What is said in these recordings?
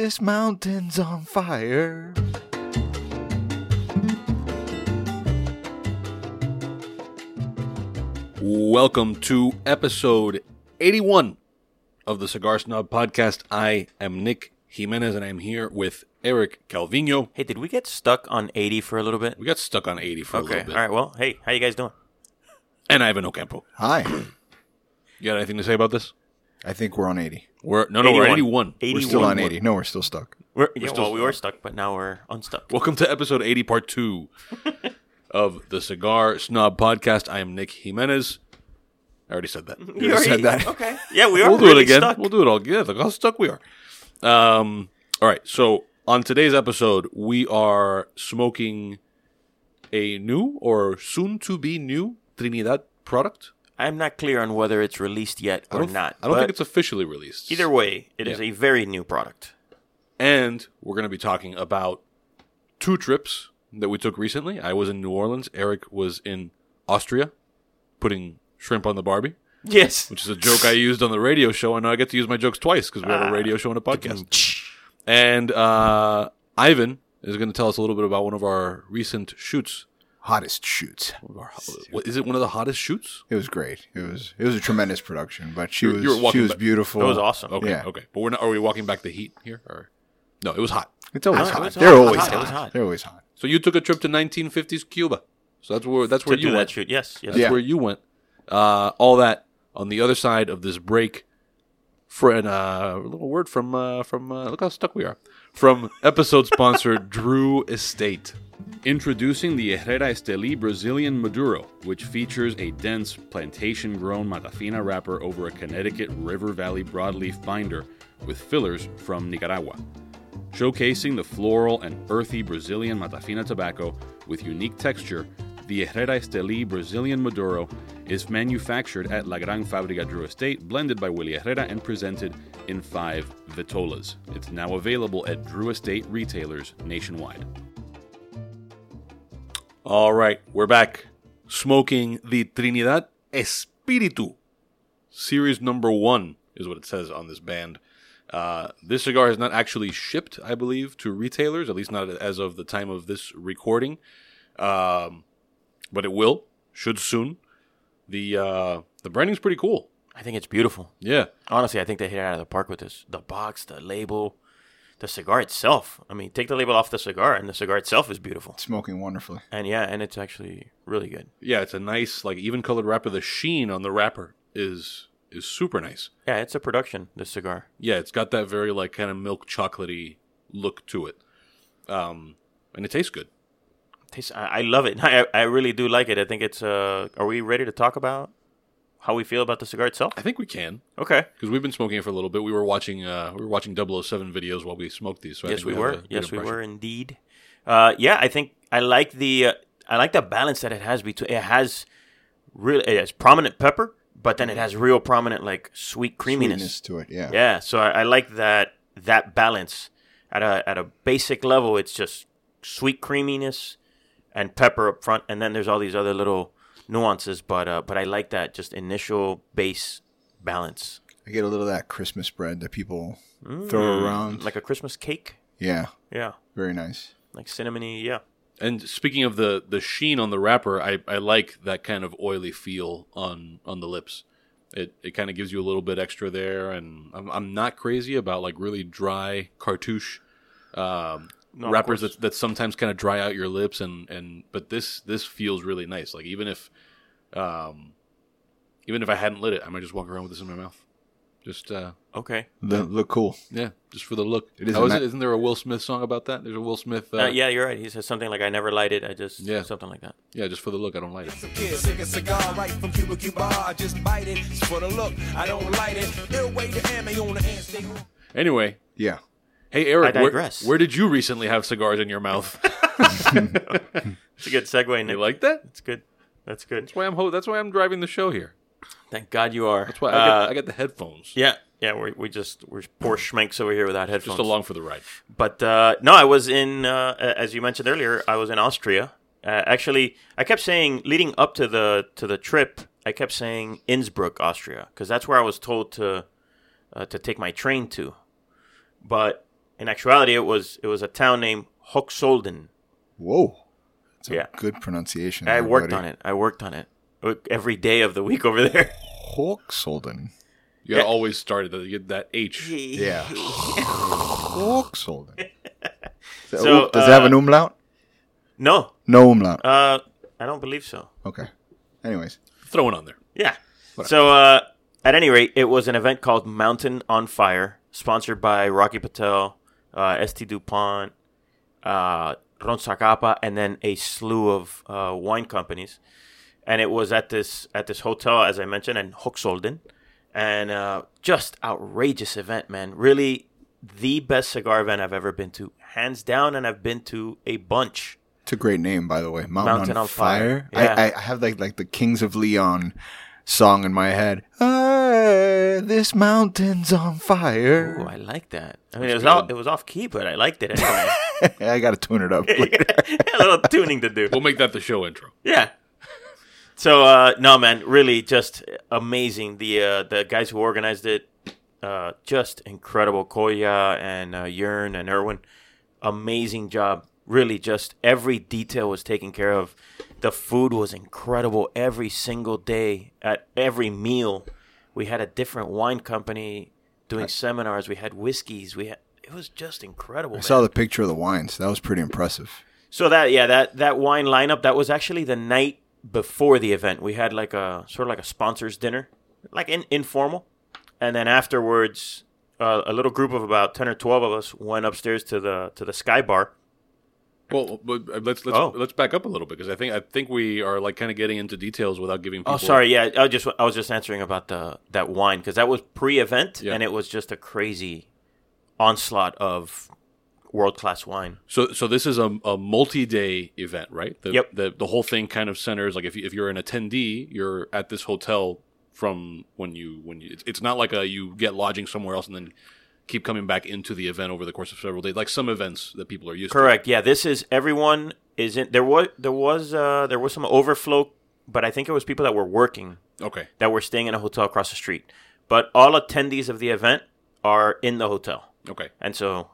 this mountain's on fire. Welcome to episode 81 of the Cigar Snob podcast. I am Nick Jimenez and I'm here with Eric Calvino. Hey, did we get stuck on 80 for a little bit? We got stuck on 80 for a little All bit. right. Well, hey, how you guys doing? And Ivan Ocampo. Hi. You got anything to say about this? I think we're on 80. We're no, no, we're 81. 81. 81. We're still on 80. No, we're still stuck. We're, yeah, still well, we were stuck, but now we're unstuck. Welcome to episode 80, part two of the Cigar Snob podcast. I am Nick Jimenez. I already said that. You said that. Okay. Yeah, we are. we'll do it again. Stuck. We'll do it all. Yeah, look how stuck we are. Um, all right. So on today's episode, we are smoking a new or soon to be new Trinidad product. I'm not clear on whether it's released yet or don't. I don't think it's officially released. either way. It is Yeah. a very new product. And we're going to be talking about two trips that we took recently. I was in New Orleans. Eric was in Austria, putting shrimp on the Barbie, Yes. which is a joke I used on the radio show. And now I get to use my jokes twice because we have a radio show and a podcast. And uh, Ivan is going to tell us a little bit about one of our recent shoots. Hottest shoots. One of our, what, is it one of the hottest shoots? It was great. It was it was a tremendous production, but she You were- was you were she was back- beautiful. It was awesome. Okay, Yeah. okay. But we're not. Are we walking back the heat here? Or no? It was hot. It's always it hot. was They're hot. always Hot. hot. It was hot. They're always hot. So you took a trip to 1950s Cuba. So that's where that's where To you do went. that shoot. Yes. Yes. That's Yeah. where you went. Uh, all that on the other side of this break. For an, uh, a little word from uh, from uh, look how stuck we are from episode sponsor Drew Estate. Introducing the Herrera Esteli Brazilian Maduro, which features a dense plantation grown Matafina wrapper over a Connecticut River Valley broadleaf binder with fillers from Nicaragua. Showcasing the floral and earthy Brazilian Matafina tobacco with unique texture, the Herrera Esteli Brazilian Maduro is manufactured at La Gran Fábrica Drew Estate, blended by Willie Herrera, and presented in five vitolas. It's now available at Drew Estate retailers nationwide. All right, we're back smoking the Trinidad Espiritu. Series number one is what it says on this band. Uh, this cigar has not actually shipped, I believe, to retailers, at least not as of the time of this recording. Um, but it will, should soon. The uh, the branding's pretty cool. I think it's beautiful. Yeah, Honestly, I think they hit it out of the park with this. The box, the label, the cigar itself. I mean, take the label off the cigar, and the cigar itself is beautiful. Smoking wonderfully. And yeah, and it's actually really good. yeah, it's a nice, like even colored wrapper. The sheen on the wrapper is is super nice. Yeah, it's a production. This cigar. Yeah, it's got that very like kind of milk chocolatey look to it, um, and it tastes good. Tastes. I, I love it. I, I really do like it. I think it's. Uh, are we ready to talk about how we feel about the cigar itself? I think we can Okay. because we've been smoking it for a little bit. We were watching uh, we were watching 007 videos while we smoked these. So I yes, think we have were. good Yes, we were indeed. Uh, yeah, I think I like the. Uh, I like the balance that it has between. It has really. It has prominent pepper, but then it has real prominent like sweet creaminess. Sweetness to it. Yeah. Yeah, so I, I like that that balance. At a at a basic level, it's just sweet creaminess and pepper up front, and then there's all these other little nuances. But uh, but I like that just initial base balance, I get a little of that Christmas bread that people throw around. like a Christmas cake. yeah. Yeah, Very nice. like cinnamony. Yeah, And speaking of the the sheen on the wrapper, I, I like that kind of oily feel on on the lips. It it kind of gives you a little bit extra there, and I'm I'm not crazy about like really dry cartouche um, No, wrappers that that sometimes kind of dry out your lips, and and but this this feels really nice. Like even if um even if I hadn't lit it, I might just walk around with this in my mouth. Just uh okay. The, look cool. yeah, just for the look. It is How a is ni- it? Isn't there a Will Smith song about that? There's a Will Smith. Uh, Uh, yeah, you're right. He says something like, "I never light it. I just Yeah. something like that." yeah, just for the look. I don't like it. Kid, a cigar right from Cuba Cuba. I just bite it. It's for the look. I don't light it. Ill way to ammo on the hand. Anyway, Yeah. Hey Eric, I where, digress. where did you recently have cigars in your mouth? It's a good segue, Nick. you like that? It's good. That's good. That's why I'm ho- that's why I'm driving the show here. Thank God you are. That's why I, got, Uh, I got the headphones. Yeah, yeah. We we just we're poor schmanks over here without headphones. Just along for the ride. But uh, no, I was in uh, as you mentioned earlier. I was in Austria. Uh, actually, I kept saying leading up to the to the trip. I kept saying Innsbruck, Austria, because that's where I was told to uh, to take my train to. But in actuality, it was it was a town named Hochsolden. Whoa. It's a Yeah. good pronunciation. I there, worked buddy. on it. I worked on it Uh, every day of the week over there. Hochsolden. You gotta Yeah. always start at the, you get that H. Yeah. Hochsolden. So, Does it have an uh, umlaut? No, No umlaut. uh, I don't believe so. Okay. Anyways. Throw it on there. Yeah. So, uh, at any rate, it was an event called Mountain on Fire, sponsored by Rocky Patel, uh, St. DuPont, uh, Ron Zacapa, and then a slew of uh, wine companies. And it was at this at this hotel, as I mentioned, in Hochsolden, and uh, just outrageous event, man. Really, the best cigar event I've ever been to, hands down. And I've been to a bunch. It's a great name, by the way. Mountain, Mountain on, on Fire. Fire. Yeah. I, I have like like the Kings of Leon song in my head. Ah, this mountain's on fire. Ooh, I like that. I mean, it was off, it was off key, but I liked it anyway. I gotta tune it up. a little tuning to do. We'll make that the show intro. Yeah. So uh, no, man, really just amazing. The uh, the guys who organized it, uh, just incredible. Koya and uh, Yern and Erwin, amazing job. Really, just every detail was taken care of. The food was incredible every single day. At every meal, we had a different wine company doing seminars. We had whiskeys. We had it was just incredible. I man. saw the picture of the wines. That was pretty impressive. So that yeah, that that wine lineup that was actually the night before the event. We had like a sort of like a sponsors dinner, like in, informal, and then afterwards, uh, a little group of about ten or twelve of us went upstairs to the to the Sky Bar. Well, but uh, let's let's Oh. let's back up a little bit because I think I think we are like kind of getting into details without giving people. Oh, sorry, yeah, I just I was just answering about the that wine because that was pre-event Yeah. and it was just a crazy onslaught of world class wine. So so this is a, a multi-day event, right? The, Yep. The the whole thing kind of centers like if you, if you're an attendee, you're at this hotel from when you when you it's, it's not like a you get lodging somewhere else and then keep coming back into the event over the course of several days like some events that people are used Correct. Yeah, this is everyone is in there was there was uh there was some overflow, but I think it was people that were working. Okay. that were staying in a hotel across the street. But all attendees of the event are in the hotel. Okay. And so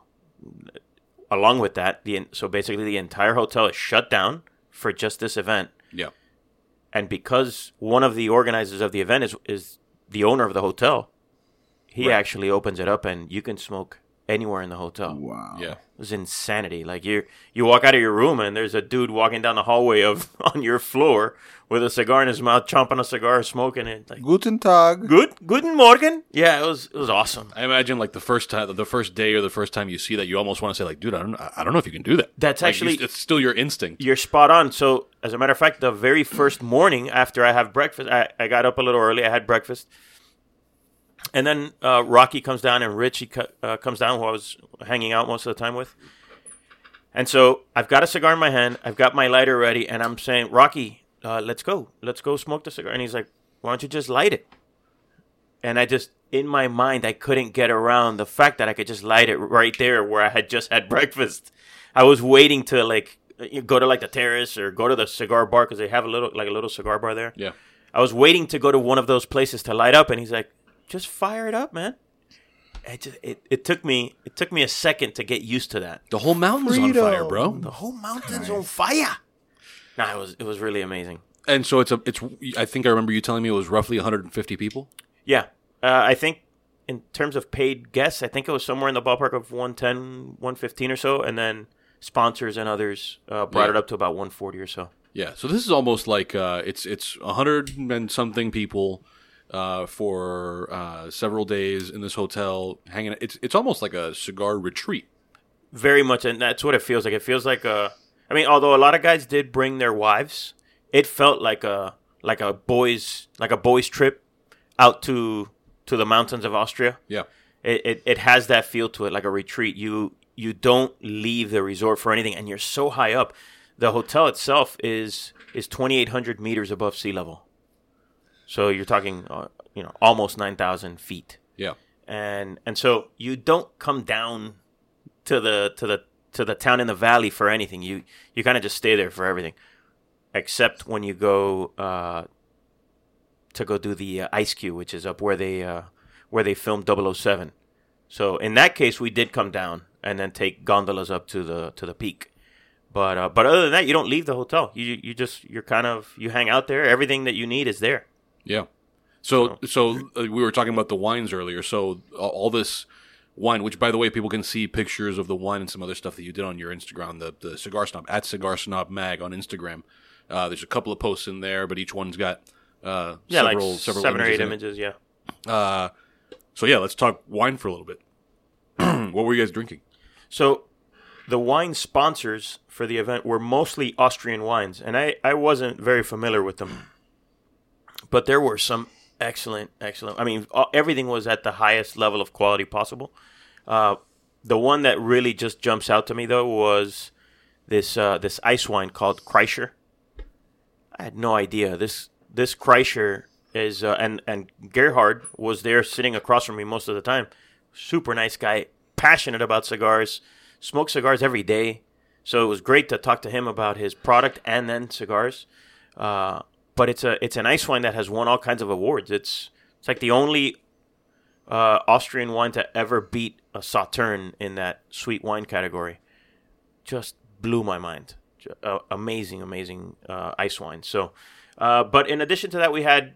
along with that, the so basically the entire hotel is shut down for just this event. Yeah. And because one of the organizers of the event is is the owner of the hotel, he Right. actually opens it up and you can smoke anywhere in the hotel. Wow. Yeah. It was insanity. Like you you walk out of your room and there's a dude walking down the hallway of on your floor with a cigar in his mouth, chomping a cigar, smoking it. Like Guten Tag. good, guten Morgen. Yeah, it was it was awesome. I imagine like the first time, the first day or the first time you see that, you almost want to say like, "Dude, I don't, I don't know if you can do that." That's Like, you- actually- it's still your instinct. You're spot on. So as a matter of fact, the very first morning after I have breakfast, I, I got up a little early. I had breakfast. And then uh, Rocky comes down and Richie co- uh, comes down, who I was hanging out most of the time with. And so I've got a cigar in my hand. I've got my lighter ready, and I'm saying, Rocky, uh, let's go. Let's go smoke the cigar. And he's like, why don't you just light it? And I just, in my mind, I couldn't get around the fact that I could just light it right there where I had just had breakfast. I was waiting to like go to like the terrace or go to the cigar bar because they have a little like a little cigar bar there. yeah. I was waiting to go to one of those places to light up, and he's like, "Just fire it up, man." It just it, it took me it took me a second to get used to that. The whole mountain's on fire, bro. The whole mountain's on fire. Nah, it was it was really amazing. And so it's a, it's. I think I remember you telling me it was roughly 150 people. Yeah, uh, I think in terms of paid guests, I think it was somewhere in the ballpark of 110, 115 or so, and then sponsors and others uh, brought Yeah. it up to about 140 or so. Yeah, so this is almost like uh, it's it's a hundred and something people uh, for uh, several days in this hotel hanging. It's it's almost like a cigar retreat. Very much, and that's what it feels like. It feels like a. I mean, although a lot of guys did bring their wives, it felt like a like a boys like a boys trip out to to the mountains of Austria. Yeah, It, it it has that feel to it, like a retreat. You you don't leave the resort for anything, and you're so high up. The hotel itself is is 2,800 meters above sea level, so you're talking, uh, you know, almost 9,000 feet yeah, and and so you don't come down to the to the to the town in the valley for anything. You you kind of just stay there for everything, except when you go uh, to go do the uh, Ice Cube, which is up where they uh, where they filmed 007. So in that case, we did come down and then take gondolas up to the to the peak. But uh, but other than that, you don't leave the hotel. You you just you're kind of you hang out there. Everything that you need is there. Yeah. So so uh, we were talking about the wines earlier. So all, all this wine, which by the way, people can see pictures of the wine and some other stuff that you did on your Instagram, the the cigar snob at cigar snob mag on Instagram. Uh, there's a couple of posts in there, but each one's got uh, Yeah, several like several seven or eight it. images. Yeah. Uh, so yeah, let's talk wine for a little bit. what were you guys drinking? So the wine sponsors for the event were mostly Austrian wines, and I, I wasn't very familiar with them. But there were some excellent, excellent. I mean, everything was at the highest level of quality possible. Uh, the one that really just jumps out to me though was this uh, this ice wine called Kracher. I had no idea this this Kracher is uh, and and Gerhard was there sitting across from me most of the time. Super nice guy, passionate about cigars, smokes cigars every day. So it was great to talk to him about his product and then cigars. Uh, but it's a it's an ice wine that has won all kinds of awards. It's it's like the only uh, Austrian wine to ever beat a Sauternes in that sweet wine category. Just blew my mind. Uh, amazing, amazing uh, ice wine. So, uh, but in addition to that, we had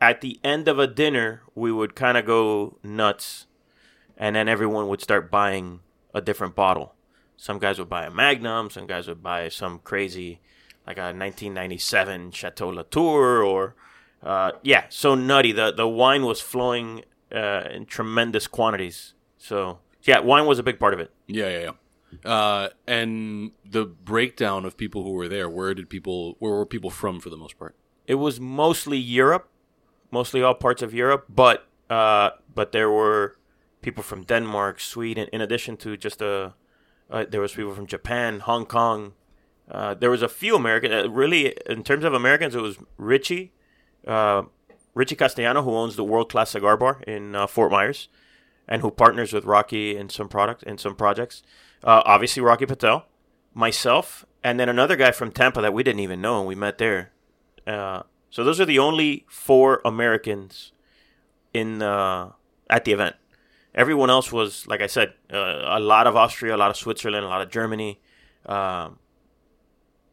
at the end of a dinner, we would kind of go nuts, and then everyone would start buying a different bottle. Some guys would buy a Magnum, some guys would buy some crazy, like a 1997 Chateau Latour, or uh, yeah, so nutty. The the wine was flowing uh, in tremendous quantities. So yeah, wine was a big part of it. Yeah, yeah, yeah. Uh, and the breakdown of people who were there. Where did people? Where were people from for the most part? It was mostly Europe, mostly all parts of Europe, but uh, but there were people from Denmark, Sweden, in addition to just a. Uh, there was people from Japan, Hong Kong. Uh, there was a few Americans. Uh, really, in terms of Americans, it was Richie, uh, Richie Castellano, who owns the World Class Cigar Bar in uh, Fort Myers, and who partners with Rocky in some product in some projects. Uh, obviously, Rocky Patel, myself, and then another guy from Tampa that we didn't even know, and we met there. So those are the only four Americans in at the event. Everyone else was, like I said, a lot of Austria, a lot of Switzerland, a lot of Germany, um,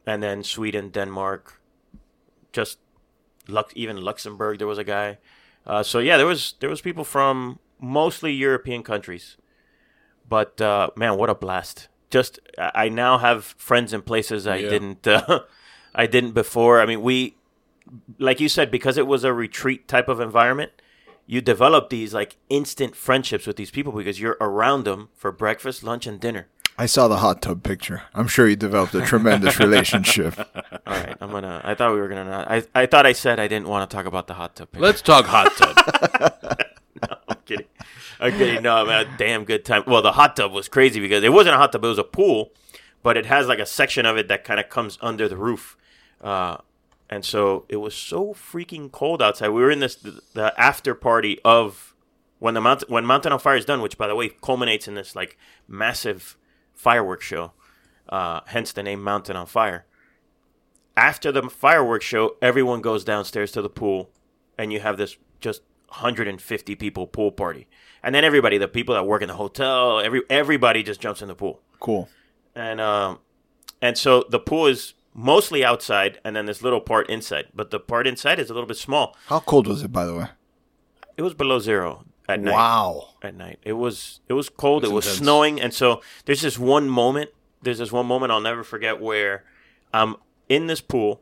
and then Sweden, Denmark, just Lux- even Luxembourg. There was a guy. Uh, so yeah, there was there was people from mostly European countries. But uh, man, what a blast! Just I I now have friends in places I Yeah. didn't uh, I didn't before. I mean, we like you said because it was a retreat type of environment. You develop these like instant friendships with these people because you're around them for breakfast, lunch, and dinner. I saw the hot tub picture. I'm sure you developed a tremendous relationship. All right, I'm gonna. I thought we were gonna. Not, I I thought I said I didn't want to talk about the hot tub. picture. Let's talk hot tub. No, I'm kidding. I'm kidding. No, man, a damn good time. Well, the hot tub was crazy because it wasn't a hot tub; it was a pool, but it has like a section of it that kind of comes under the roof, uh, and so it was so freaking cold outside. We were in this the, the after party of when the mountain when Mountain on Fire is done, which by the way culminates in this like massive fireworks show, uh, hence the name Mountain on Fire. After the fireworks show, everyone goes downstairs to the pool, and you have this just 150 people pool party, and then everybody, the people that work in the hotel, every everybody just jumps in the pool, Cool. and um, and so the pool is mostly outside, and then this little part inside, but the part inside is a little bit small. How cold was it, by the way? It was below zero at night Wow. at night. It was it was cold. That's it was intense. snowing, and so there's this one moment. There's this one moment I'll never forget where I'm in this pool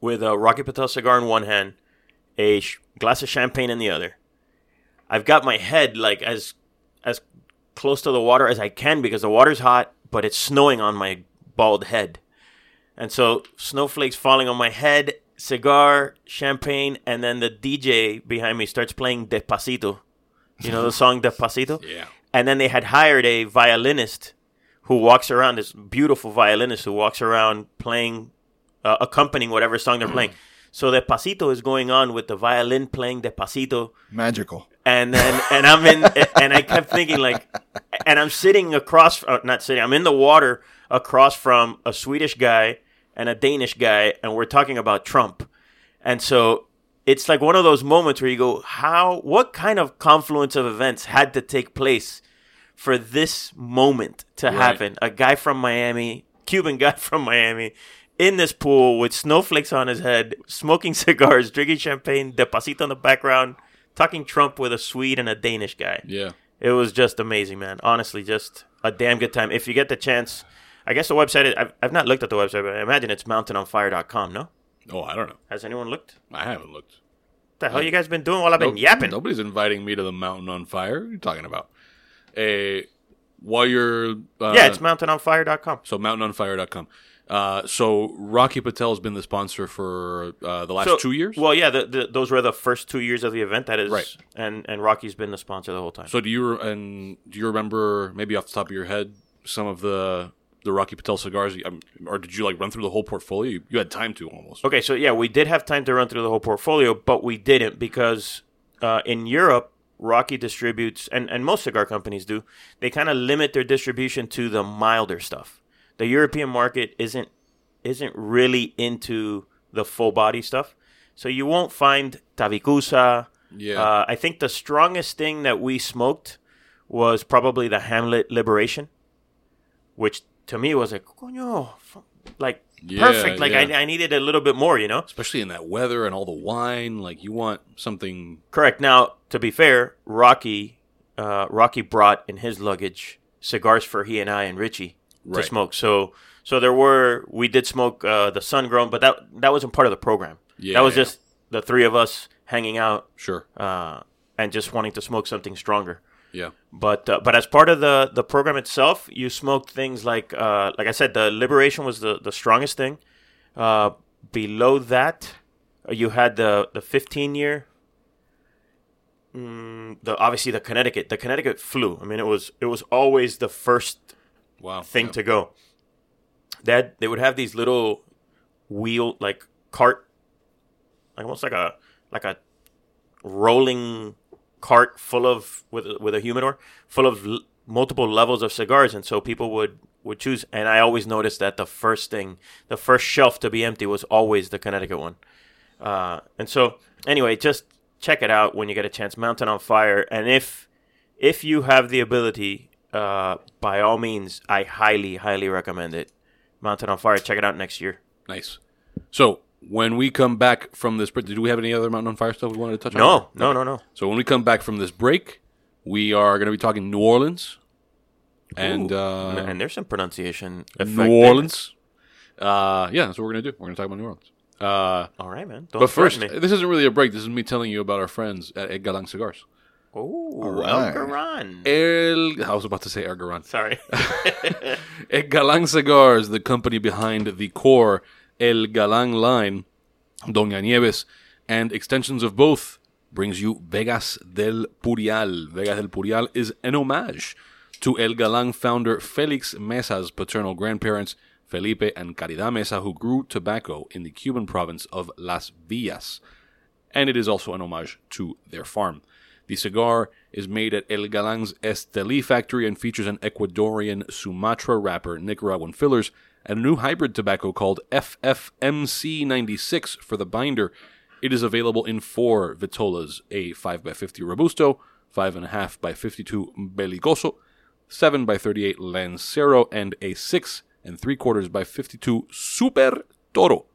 with a Rocky Patel cigar in one hand, a sh- glass of champagne in the other. I've got my head like as as close to the water as I can because the water's hot, but it's snowing on my bald head. And so snowflakes falling on my head, cigar, champagne, and then the DJ behind me starts playing Despacito. You know the song Despacito? yeah. And then they had hired a violinist who walks around, this beautiful violinist who walks around playing, uh, accompanying whatever song they're playing. So Despacito is going on with the violin playing Despacito Magical. and then and I'm in and I kept thinking like and I'm sitting across uh, not sitting I'm in the water across from a Swedish guy and a Danish guy and we're talking about Trump and so it's like one of those moments where you go how what kind of confluence of events had to take place for this moment to Right. happen. A guy from Miami, Cuban guy from Miami, in this pool with snowflakes on his head, smoking cigars, drinking champagne, Despacito in the background, talking Trump with a Swede and a Danish guy. Yeah. It was just amazing, man. Honestly, just a damn good time. If you get the chance, I guess the website, is, I've, I've not looked at the website, but I imagine it's mountainonfire.com, no? Oh, I don't know. Has anyone looked? I haven't looked. What the hell you guys been doing while I've been Nope, yapping? Nobody's inviting me to the mountain on fire. What are you talking about? A while you're uh, yeah, it's mountainonfire.com. so mountainonfire.com. Uh, so Rocky Patel has been the sponsor for uh, the last So- two years. Well, yeah, the, the, those were the first two years of the event. That is, Right. and and Rocky's been the sponsor the whole time. so do you and do you remember maybe off the top of your head some of the the Rocky Patel cigars, um, or did you like run through the whole portfolio? You, you had time to almost. Okay, so yeah, we did have time to run through the whole portfolio, but we didn't because uh, in Europe, Rocky distributes, and, and most cigar companies do, they kind of limit their distribution to the milder stuff. The European market isn't isn't really into the full body stuff, so you won't find Tavicusa. Yeah. Uh, I think the strongest thing that we smoked was probably the Hamlet Liberation, which to me was like, coño, like Yeah, perfect. Like yeah. I, I needed a little bit more, you know. Especially in that weather and all the wine, like you want something. Correct. Now, to be fair, Rocky, uh, Rocky brought in his luggage cigars for he and I and Richie Right. to smoke. So, so there were we did smoke uh, the sun grown, but that that wasn't part of the program. Yeah, that was yeah. just the three of us hanging out Sure. uh, and just wanting to smoke something stronger. Yeah. But uh, but as part of the the program itself, you smoked things like uh, like I said, the Liberation was the the strongest thing. Uh, below that, uh, you had the the 15 year. Mm, the obviously the Connecticut the Connecticut flew. I mean, it was it was always the first Wow. thing Yeah. to go. That they would have these little wheel like cart, like almost like a like a rolling cart full of with with a humidor full of l- multiple levels of cigars, and so people would would choose. And I always noticed that the first thing, the first shelf to be empty was always the Connecticut one. Uh, and so anyway, just check it out when you get a chance. Mountain on Fire, and if if you have the ability, uh, by all means, I highly highly recommend it. Mountain on Fire, check it out next year. Nice. So when we come back from this break, did we have any other Mountain on Fire stuff we wanted to touch on? No, no, no, no. So when we come back from this break, we are going to be talking New Orleans and Ooh. uh, and there's some pronunciation. effect New there. Orleans. Uh, yeah, that's what we're going to do. We're going to talk about New Orleans. Uh, All right, man. Don't but first, me. this isn't really a break. This is me telling you about our friends at Ed Galang Cigars. Oh, right. El Garan. El, I was about to say El Garan. Sorry. Ed Galang Cigars, the company behind the core El Galang line, Doña Nieves, and extensions of both, brings you Vegas del Purial. Vegas del Purial is an homage to El Galang founder Felix Mesa's paternal grandparents, Felipe and Caridad Mesa, who grew tobacco in the Cuban province of Las Villas. And it is also an homage to their farm. The cigar is made at El Galang's Esteli factory and features an Ecuadorian Sumatra wrapper, Nicaraguan fillers, and a new hybrid tobacco called FFMC96 for the binder. It is available in four vitolas a 5x50 Robusto, 5.5 by 52 Belicoso, 7 by 38 Lancero, and a 6 and 3 quarters by 52 Super Toro.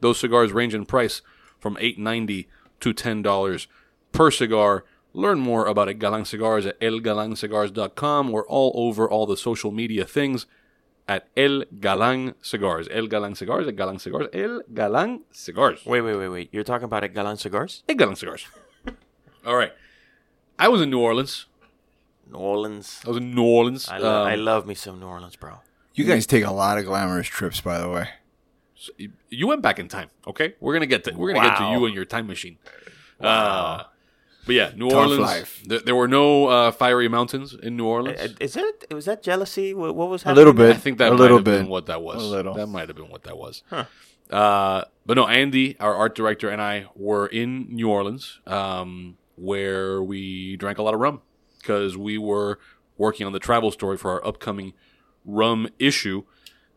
Those cigars range in price from $8.90 to $10 per cigar. Learn more about El Galang Cigars at elgalangcigars.com or all over all the social media things at El Galang Cigars. El Galang Cigars, El Galang Cigars, El Galang Cigars. wait, wait, wait, wait. You're talking about El Galan cigars? El Galang Cigars. all right. I was in New Orleans. New Orleans. I was in New Orleans. I, lo- I Um, love me some New Orleans, bro. You guys take a lot of glamorous trips, by the way. you went back in time, okay? We're gonna get to we're gonna get to you and your time machine. Uh, but yeah, New Tough Orleans. life. There, there were no uh, fiery mountains in New Orleans. Uh, Is it? Was that jealousy? What, what was happening? A little bit. I think that a might little have been what that was. A little. That might have been what that was. Uh, but no, Andy, our art director, and I were in New Orleans, um, where we drank a lot of rum because we were working on the travel story for our upcoming rum issue.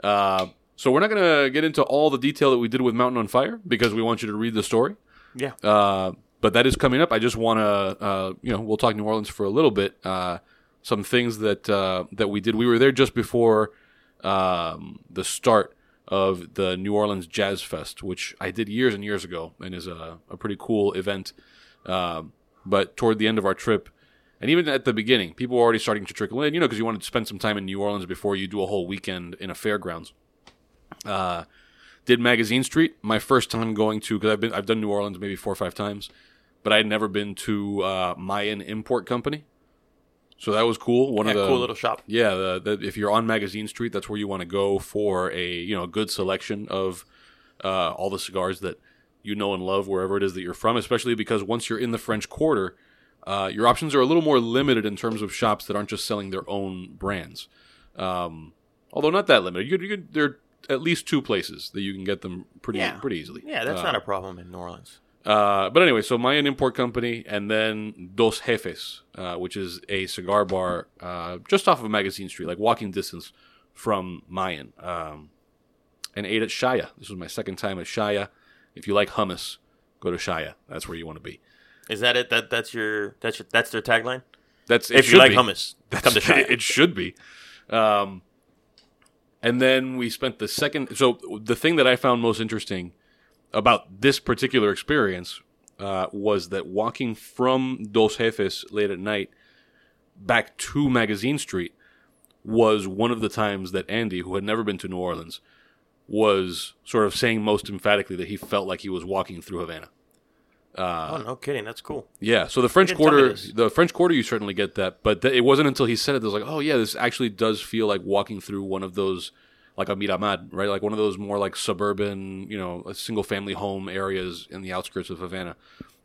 Uh, so we're not gonna get into all the detail that we did with Mountain on Fire because we want you to read the story. Yeah. Uh, but that is coming up. I just want to, uh, you know, we'll talk New Orleans for a little bit. Uh, some things that uh, that we did. We were there just before um, the start of the New Orleans Jazz Fest, which I did years and years ago, and is a, a pretty cool event. Um, but toward the end of our trip, and even at the beginning, people were already starting to trickle in, you know, because you wanted to spend some time in New Orleans before you do a whole weekend in a fairgrounds. Uh, did Magazine Street, my first time going to because I've been I've done New Orleans maybe four or five times, but I had never been to uh, Mayan Import Company, so that was cool. One Yeah, of the cool little shop. yeah, the, the, if you're on Magazine Street, that's where you want to go for a you know good selection of uh, all the cigars that you know and love wherever it is that you're from. Especially because once you're in the French Quarter, uh, your options are a little more limited in terms of shops that aren't just selling their own brands. Um, although not that limited, you you there are at least two places that you can get them pretty Yeah. pretty easily. Yeah, that's Uh, not a problem in New Orleans. Uh, but anyway, so Mayan Import Company, and then Dos Jefes, uh, which is a cigar bar uh, just off of Magazine Street, like walking distance from Mayan. Um, and ate at Shaya. This was my second time at Shaya. If you like hummus, go to Shaya. That's where you want to be. Is that it? That that's your that's your, that's their tagline. That's if you like be. hummus, come to Shaya. it should be. Um, and then we spent the second. So the thing that I found most interesting about this particular experience uh, was that walking from Dos Jefes late at night back to Magazine Street was one of the times that Andy, who had never been to New Orleans, was sort of saying most emphatically that he felt like he was walking through Havana. oh, no kidding. That's cool. Yeah, so the French didn't tell me Quarter, the French Quarter, you certainly get that, but th- it wasn't until he said it that was like, oh yeah, this actually does feel like walking through one of those, like a Miramar, right? Like one of those more like suburban, you know, single family home areas in the outskirts of Havana.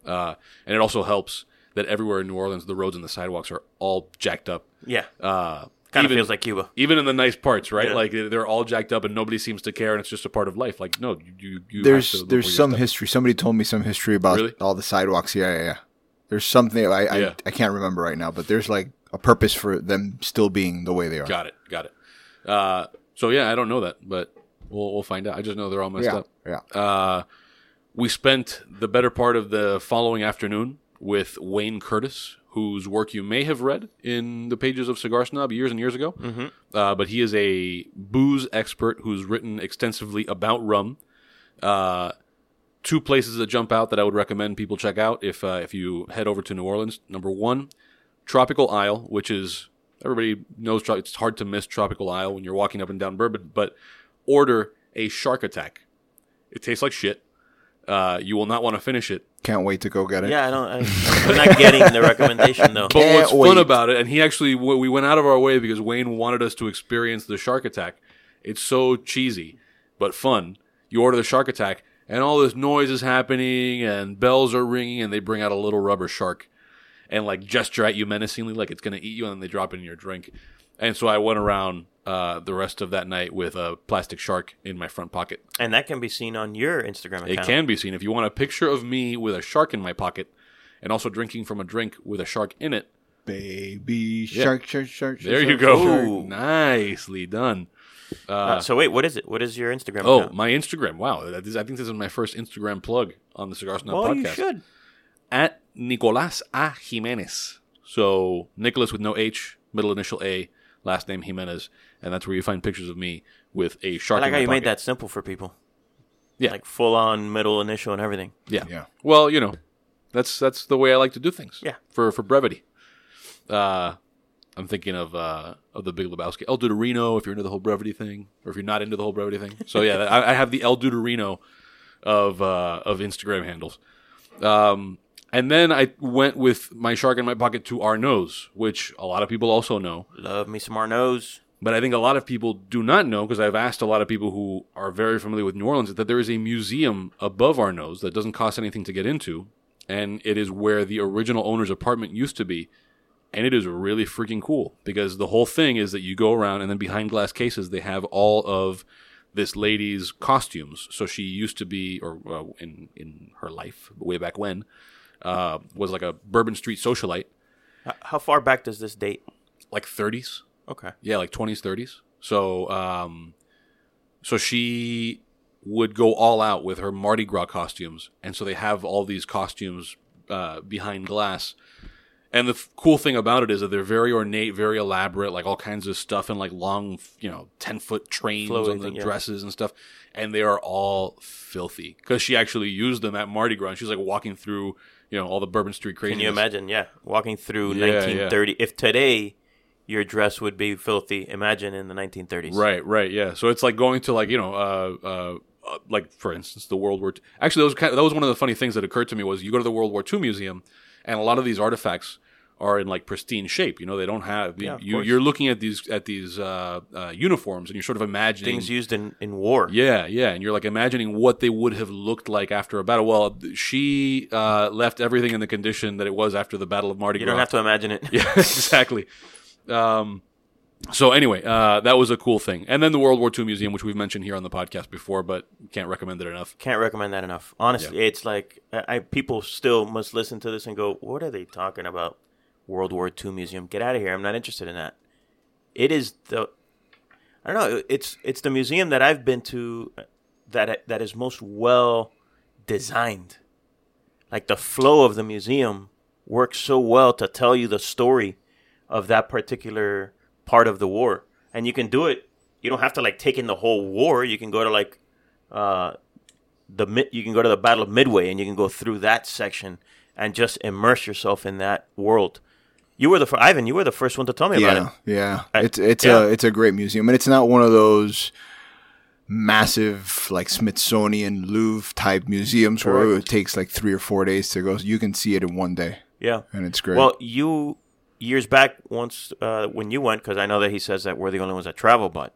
Uh, and it also helps that everywhere in New Orleans, the roads and the sidewalks are all jacked up. Yeah, Uh, kind of feels like Cuba. even in the nice parts, right? Yeah. Like they're all jacked up and nobody seems to care, and it's just a part of life. Like no, you you, you have There's to there's some history. Somebody told me some history about Really? all the sidewalks. Yeah, yeah, yeah. There's something I I, Yeah. I can't remember right now, but there's like a purpose for them still being the way they are. Got it. Got it. Uh, so yeah, I don't know that, but we'll we'll find out. I just know they're all messed yeah, up. yeah. Uh, we spent the better part of the following afternoon with Wayne Curtis, whose work you may have read in the pages of Cigar Snob years and years ago. Mm-hmm. Uh, but he is a booze expert who's written extensively about rum. Uh, two places that jump out that I would recommend people check out if uh, if you head over to New Orleans. Number one, Tropical Isle, which is everybody knows it's hard to miss Tropical Isle when you're walking up and down Bourbon, but order a Shark Attack. It tastes like shit. Uh, you will not want to finish it. Can't wait to go get it. Yeah, I don't. I, I'm not getting the recommendation though. But Can't what's fun about it, and he actually, we went out of our way because Wayne wanted us to experience the Shark Attack. It's so cheesy, but fun. You order the Shark Attack, and all this noise is happening, and bells are ringing, and they bring out a little rubber shark and like gesture at you menacingly, like it's going to eat you, and then they drop it in your drink. And so I went around uh, the rest of that night with a plastic shark in my front pocket. And that can be seen on your Instagram account. It can be seen if you want a picture of me with a shark in my pocket, and also drinking from a drink with a shark in it. Baby shark, shark, shark. There shark, you go. shark. Ooh. Nicely done. Uh, so wait, what is it? What is your Instagram Oh, account? my Instagram. Wow. That is, I think this is my first Instagram plug on the Cigar Snob well, podcast. you should. At Nicolas A. Jimenez. So Nicholas with no H, middle initial A, last name Jimenez. And that's where you find pictures of me with a I shark like in how my you made that simple for people. Yeah. like full on middle initial and everything. Yeah. Yeah. Well, you know, that's that's the way I like to do things. Yeah. For for brevity. Uh I'm thinking of uh of the Big Lebowski. El Duderino, if you're into the whole brevity thing, or if you're not into the whole brevity thing. So yeah, I, I have the El Duderino of uh of Instagram handles. Um and then I went with my shark in my pocket to Arnaud's, which a lot of people also know. Love me some Arnaud's. But I think a lot of people do not know because I've asked a lot of people who are very familiar with New Orleans that there is a museum above Arnaud's that doesn't cost anything to get into, and it is where the original owner's apartment used to be, and it is really freaking cool because the whole thing is that you go around and then behind glass cases they have all of this lady's costumes. So she used to be, or uh, in in her life way back when, uh, was like a Bourbon Street socialite, How far back does this date? like 30s. Okay. Yeah, like twenties, thirties. So, um, so she would go all out with her Mardi Gras costumes, and so they have all these costumes uh, behind glass And the f- cool thing about it is that they're very ornate, very elaborate, like all kinds of stuff and like long, you know, 10 foot trains Flowy on the yeah. dresses and stuff. And they are all filthy because she actually used them at Mardi Gras. And she's like walking through, you know, all the Bourbon Street craziness. Can you imagine? Yeah, walking through Yeah, yeah. 1930. If today your dress would be filthy, imagine in the 1930s. Right, right, yeah. So it's like going to like you know, uh, uh, uh, like for instance, the World War. II. Actually, that was kind of, that was one of the funny things that occurred to me was you go to the World War II museum, and a lot of these artifacts are in like pristine shape. You know, they don't have Yeah, you, you. are looking at these at these uh, uh, uniforms, and you're sort of imagining Things used in, in war. Yeah, yeah, and you're like imagining what they would have looked like after a battle. Well, she uh, left everything in the condition that it was after the Battle of Mardi You Gras. don't have to imagine it. Yeah, exactly. Um, so anyway, uh, that was a cool thing. And then the World War II Museum, which we've mentioned here on the podcast before, but can't recommend it enough. Can't recommend that enough. Honestly, it's like I, I people still must listen to this and go, "What are they talking about?" World War II museum. Get out of here. I'm not interested in that. It is the I don't know. It's it's the museum that I've been to that that is most well designed. Like the flow of the museum works so well to tell you the story of that particular part of the war, and you can do it. You don't have to like take in the whole war. You can go to like uh, the you can go to the Battle of Midway, and you can go through that section and just immerse yourself in that world. You were the fir- Ivan. You were the first one to tell me about it. Yeah, yeah. I- It's it's yeah. a it's a great museum, and it's not one of those massive like Smithsonian Louvre type museums where it takes like three or four days to go. You can see it in one day, Yeah. and it's great. Well, you years back once uh, when you went because I know that he says that we're the only ones that travel, but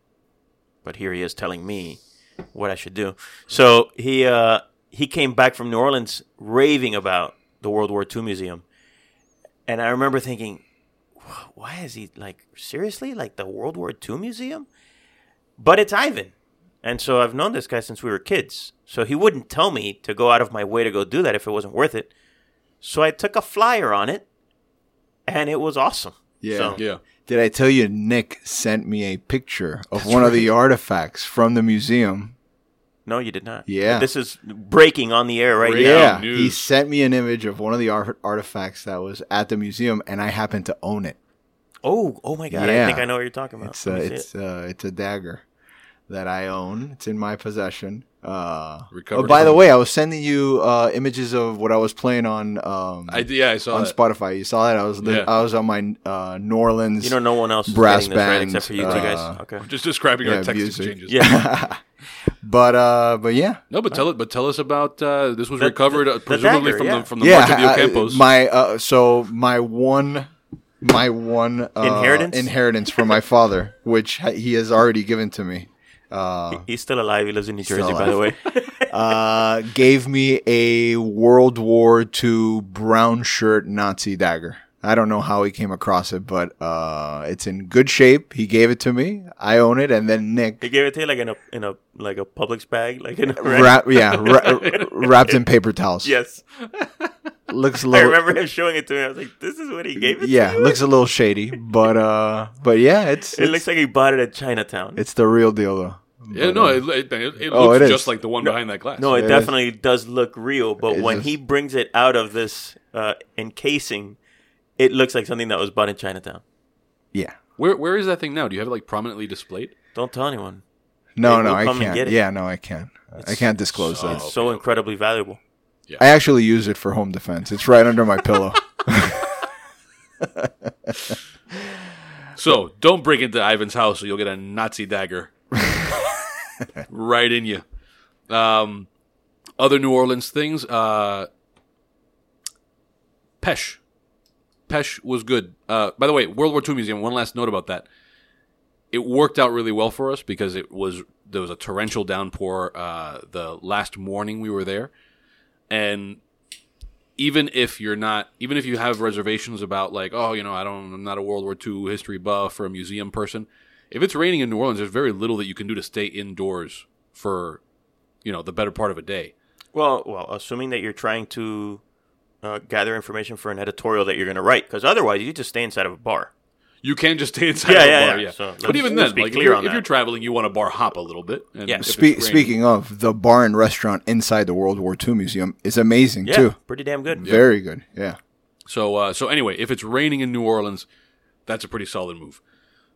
but here he is telling me what I should do. So he uh, he came back from New Orleans raving about the World War II museum, and I remember thinking, why is he like seriously like the World War II museum? But it's Ivan. And so I've known this guy since we were kids. So he wouldn't tell me to go out of my way to go do that if it wasn't worth it. So I took a flyer on it, and it was awesome. Yeah. So, Yeah. Did I tell you Nick sent me a picture of one of the artifacts from the museum? No, you did not. Yeah. This is breaking on the air right Breaking. now. Yeah, news. he sent me an image of one of the art- artifacts that was at the museum, and I happen to own it. Oh, oh my god! Yeah. I think I know what you're talking about. It's Let me see it's it. uh, it's a dagger that I own. It's in my possession. Uh, oh, Recovered by the way, I was sending you uh, images of what I was playing on um, I yeah, I saw on that. Spotify. You saw that? I was li- Yeah. I was on my uh, New Orleans. You know, no one else is brass getting this right band, except for you two uh, guys. Okay. Just describing our Yeah, text music. exchanges. Yeah. but uh, but yeah, No, but tell it. But tell us about uh, this was The- recovered the- uh, the presumably dagger, from yeah. the from the yeah. Market de I- Ocampos. my uh, so my one. My one uh, Inheritance? inheritance from my father, which he has already given to me. Uh, He's still alive. He lives in New Jersey, by the way. uh, gave me a World War II brown shirt Nazi dagger. I don't know how he came across it, but uh, it's in good shape. He gave it to me. I own it, and then Nick he gave it to you like in a in a like a Publix bag, like in a wrap, yeah, ra- wrapped in paper towels. Yes, looks a I little, remember him showing it to me. I was like, "This is what he gave it." yeah, to you? looks a little shady, but uh, but yeah, it's It looks like he bought it at Chinatown. it's the real deal though. Yeah, no, it, it, it, it Oh, looks it is. just like the one behind that glass. No, it It is. definitely does look real, but It's when just- he brings it out of this uh, encasing, it looks like something that was bought in Chinatown. Yeah, where where is that thing now? Do you have it like prominently displayed? Don't tell anyone. no, Hey, no, I can't. Yeah, no, I can't. I can't disclose so- that. It's so incredibly valuable. Yeah. I actually use it for home defense. It's right under my pillow. So don't break into Ivan's house, or you'll get a Nazi dagger right in you. Um, other New Orleans things. Uh, Pêche. Pêche was good. Uh, by the way, World War II Museum. One last note about that. It worked out really well for us because it was there was a torrential downpour uh, the last morning we were there, and even if you're not, even if you have reservations about like, oh, you know, I don't, I'm not a World War II history buff or a museum person. If it's raining in New Orleans, there's very little that you can do to stay indoors for, you know, the better part of a day. Well, well, assuming that you're trying to uh, gather information for an editorial that you're going to write, because otherwise you just stay inside of a bar. You can just stay inside Yeah, of a yeah, bar, yeah. yeah. So but even then, be like if you're, on if you're traveling, you want to bar hop a little bit. And Yeah. Spe- speaking of, the bar and restaurant inside the World War II museum is amazing Yeah, too. pretty damn good. Very good. Yeah. So uh, so anyway, if it's raining in New Orleans, that's a pretty solid move.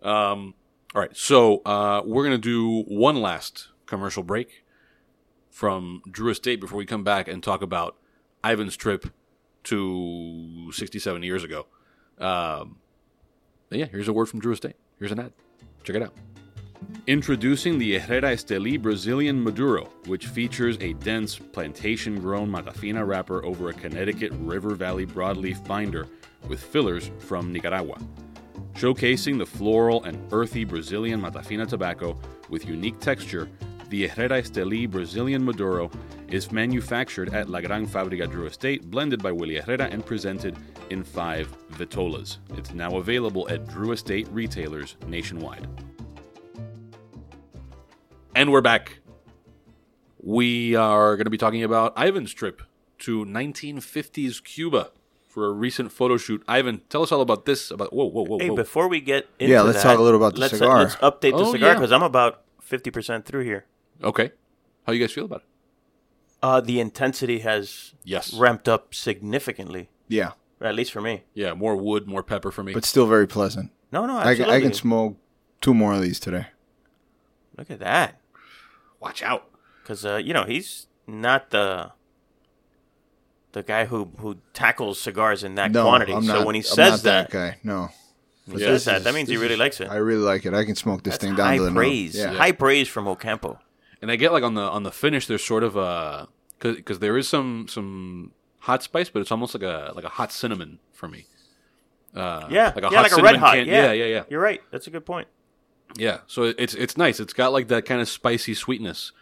Um, all right, so uh, we're gonna do one last commercial break from Drew Estate before we come back and talk about Ivan's trip to 67 years ago. Um, yeah, here's a word from Drew Estate. Here's an ad. Check it out. Introducing the Herrera Esteli Brazilian Maduro, which features a dense plantation grown Matafina wrapper over a Connecticut River Valley broadleaf binder with fillers from Nicaragua. Showcasing the floral and earthy Brazilian Matafina tobacco with unique texture, the Herrera Esteli Brazilian Maduro is manufactured at La Gran Fábrica Drew Estate, blended by Willie Herrera, and presented in five vitolas. It's now available at Drew Estate retailers nationwide. And we're back. We are going to be talking about Ivan's trip to 1950s Cuba for a recent photo shoot. Ivan, tell us all about this. About whoa, whoa, whoa, Hey, whoa. before we get into Yeah, let's that, talk a little about the let's, uh, cigar. let's update the Oh, cigar yeah. because I'm about fifty percent through here. Okay, how you guys feel about it? Uh, the intensity has Yes. ramped up significantly, Yeah, at least for me. Yeah, more wood, more pepper for me. but still very pleasant. No, no, I, can- I can smoke two more of these today. Look at that, Watch out. because uh, you know he's not the the guy who who tackles cigars in that No, quantity. I'm so not, when he I'm says not that, guy. No, he Yeah. says that, is- that means he really is- likes it. I really like it. I can smoke this That's thing down high to the praise. Yeah. high praise from Ocampo. And I get like on the on the finish, there's sort of a because there is some some hot spice, but it's almost like a like a hot cinnamon for me. Uh, Yeah, like a yeah, hot like a red hot. can- yeah. yeah, yeah, yeah, You're right. That's a good point. yeah. So it's it's nice. It's got like that kind of spicy sweetness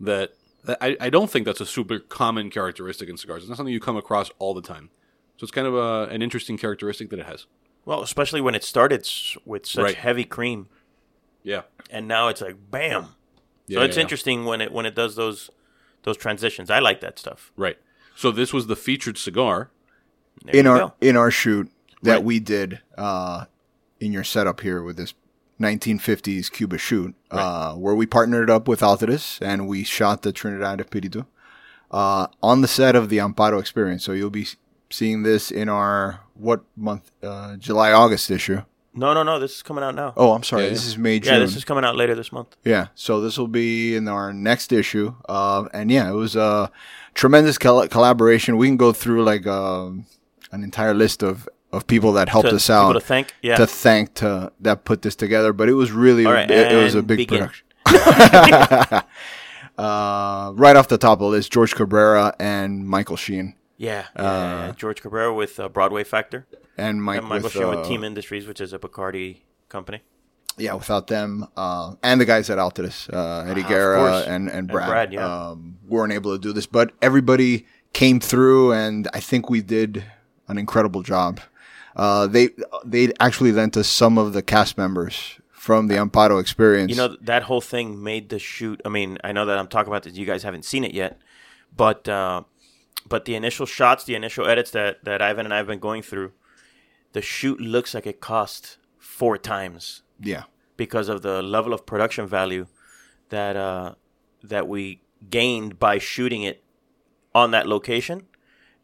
that, that I I don't think that's a super common characteristic in cigars. It's not something you come across all the time. So it's kind of a, an interesting characteristic that it has. Well, especially when it started with such Right. heavy cream, Yeah. and now it's like bam. Yeah, so it's yeah, yeah. interesting when it when it does those those transitions. I like that stuff. Right. So this was the featured cigar. There in our go. in our shoot that Right. we did uh, in your setup here with this 1950s Cuba shoot, uh, where we partnered up with Altadis and we shot the Trinidad Espiritu uh, on the set of the Amparo Experience. So you'll be seeing this in our what month? Uh, July August issue. No, no, no. This is coming out now. Oh, I'm sorry. Yeah, this yeah. is May June. yeah, this is coming out later this month. Yeah, so this will be in our next issue. Uh, and yeah, it was a tremendous col- collaboration. We can go through like um an entire list of, of people that helped To- us out to thank. Yeah. to thank to that put this together. But it was really All right, it, it was a big begin. production. uh, right off the top of the list, George Cabrera and Michael Sheen. yeah, yeah, yeah. George Cabrera with uh, Broadway Factor, And Mike and Michael with, Sheen with uh, Team Industries, which is a Bacardi company. yeah, without them, uh, and the guys at Altadis, uh, Eddie of Guerra and, and And Brad, Brad, yeah. um, weren't able to do this, but everybody came through, and I think we did an incredible job. Uh, they they actually lent us some of the cast members from the Amparo experience. You know that whole thing made the shoot. I mean, I know that I'm talking about this. You guys haven't seen it yet, but uh, but the initial shots, the initial edits that that Ivan and I have been going through, the shoot looks like it cost four times yeah, because of the level of production value that uh, that we gained by shooting it on that location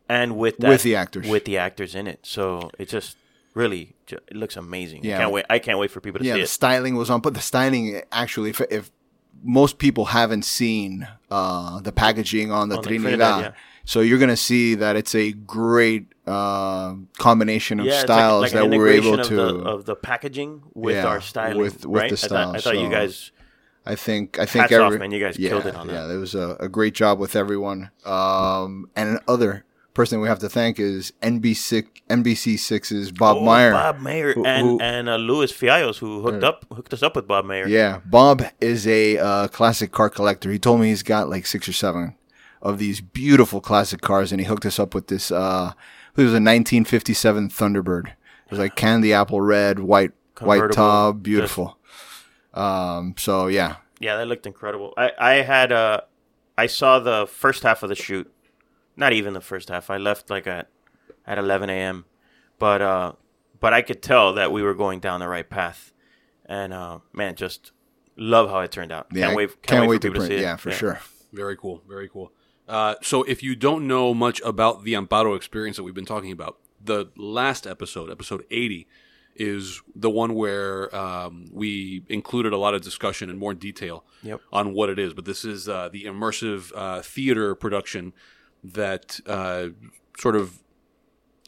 and with that, With the actors. with the actors in it. So it just really it looks amazing. Yeah. can't wait. I can't wait for people to yeah. see The it. styling was on, but the styling actually, if, if most people haven't seen uh, the packaging on the On the Trinidad, Trinidad, yeah. so you're gonna see that it's a great uh, combination of yeah, styles like, like that we're able of to. the, of the packaging with Yeah, our styling, with- with right? the I thought, I style, thought you guys. I think I think Hats off, every, man. You guys killed it on that. Yeah, there was a, a great job with everyone. Um, and another person we have to thank is NBC NBC 6's Bob Oh, Meyer. Bob Meyer who- and who- and uh, Louis Fiallos, who hooked up hooked us up with Bob Meyer. Yeah, Bob is a uh, classic car collector. He told me he's got like six or seven of these beautiful classic cars, and he hooked us up with this. Uh, it was a 1957 Thunderbird. It was like candy apple red, white white top, beautiful. Um, so yeah, Yeah, that looked incredible. I I had uh I saw the first half of the shoot. Not even the first half. I left like at at 11 a.m. But uh but I could tell that we were going down the right path. And uh man, just love how it turned out. yeah, can't wait can't, can't wait, wait for to people print. to see it. Yeah, for sure. Very cool. Very cool. Uh, so if you don't know much about the Amparo experience that we've been talking about, the last episode, episode 80, is the one where um, we included a lot of discussion and more detail Yep. on what it is. But this is uh, the immersive uh, theater production that uh, sort of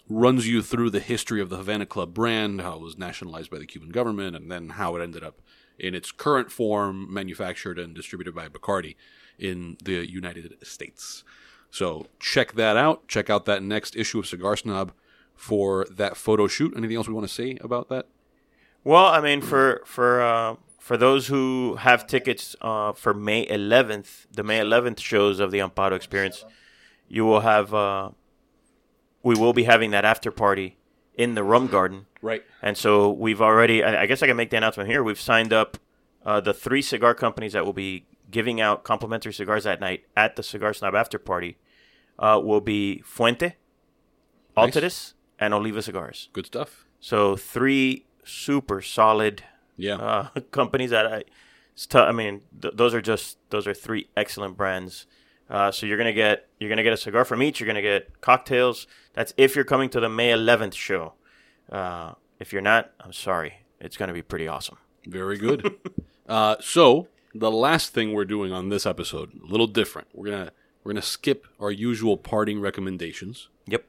runs you through the history of the Havana Club brand, how it was nationalized by the Cuban government, and then how it ended up in its current form, manufactured and distributed by Bacardi in the United States. So check that out. Check out that next issue of Cigar Snob for that photo shoot. Anything else we want to say about that? Well, I mean, for for uh, for those who have tickets uh, for May 11th, the May 11th shows of the Amparo Experience, you will have. Uh, we will be having that after party in the Rum Garden, Right. and so we've already. I, I guess I can make the announcement here. We've signed up uh, the three cigar companies that will be giving out complimentary cigars that night at the Cigar Snob after party. Uh, will be Fuente, Nice. And Oliva Cigars. Good stuff. So three super solid Yeah. uh, companies that I, it's tou- I mean, th- those are just those are three excellent brands. Uh, so you're gonna get you're gonna get a cigar from each. You're gonna get cocktails. That's if you're coming to the May 11th show. Uh, if you're not, I'm sorry. It's gonna be pretty awesome. Very good. uh, so the last thing we're doing on this episode, a little different. We're gonna we're gonna skip our usual parting recommendations. Yep.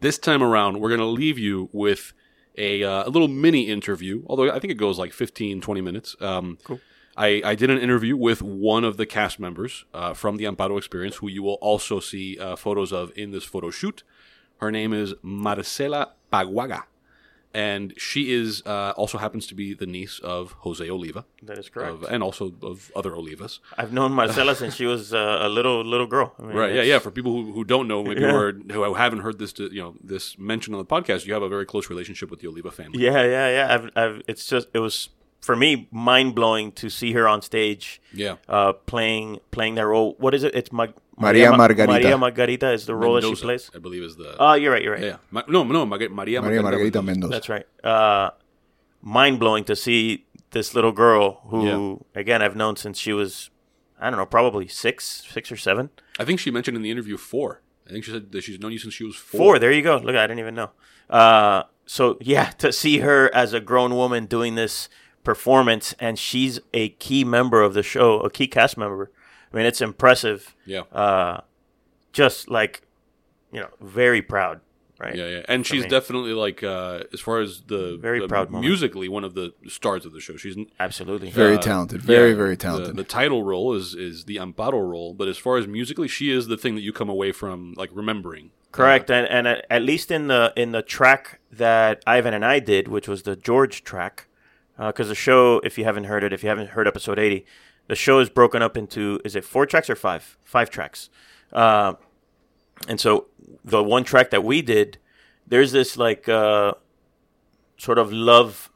This time around, we're gonna leave you with a uh, a little mini interview. Although I think it goes like 15, 20 minutes. Um, Cool. I, I did an interview with one of the cast members uh, from the Amparo Experience, who you will also see uh, photos of in this photo shoot. Her name is Marcela Paguaga, and she is uh, also happens to be the niece of Jose Oliva, That is correct. of, and also of other Olivas. I've known Marcela since she was uh, a little little girl. I mean, Right? Yeah, yeah. For people who, who don't know, maybe Yeah. who, are, who haven't heard this, you know, this mentioned on the podcast, you have a very close relationship with the Oliva family. Yeah, yeah, yeah. I've, I've, it's just it was for me mind blowing to see her on stage. Yeah. uh, playing playing that role. What is it? It's Mag- Maria Ma- Margarita. Maria Margarita is the role that she plays. I believe, is the. Oh, you're right. You're right. yeah, yeah. Ma- no, no, Maria, Maria, Maria Margarita Mendoza. Mendoza. That's right. Uh, mind blowing to see this little girl who, again, I've known since she was, I don't know, probably six, six or seven. I think she mentioned in the interview four. I think she said that she's known you since she was four. Four. There you go. Look, I didn't even know. Uh, so yeah, to see her as a grown woman doing this performance, and she's a key member of the show, a key cast member. I mean, it's impressive. Yeah. Uh, just like, you know, very proud. Right. Yeah, yeah, and she's me. definitely like uh, as far as the Very the proud moment. musically one of the stars of the show. She's Absolutely. Very uh, talented. Very, yeah, very talented. The, title role is is the Amparo role, but as far as musically, she is the thing that you come away from like remembering. Correct, and and at, at least in the in the track that Ivan and I did, which was the George track, because the show, if you haven't heard it, if you haven't heard episode eighty, the show is broken up into is it four tracks or five? Five tracks, uh, and so the one track that we did, there's this like uh, sort of love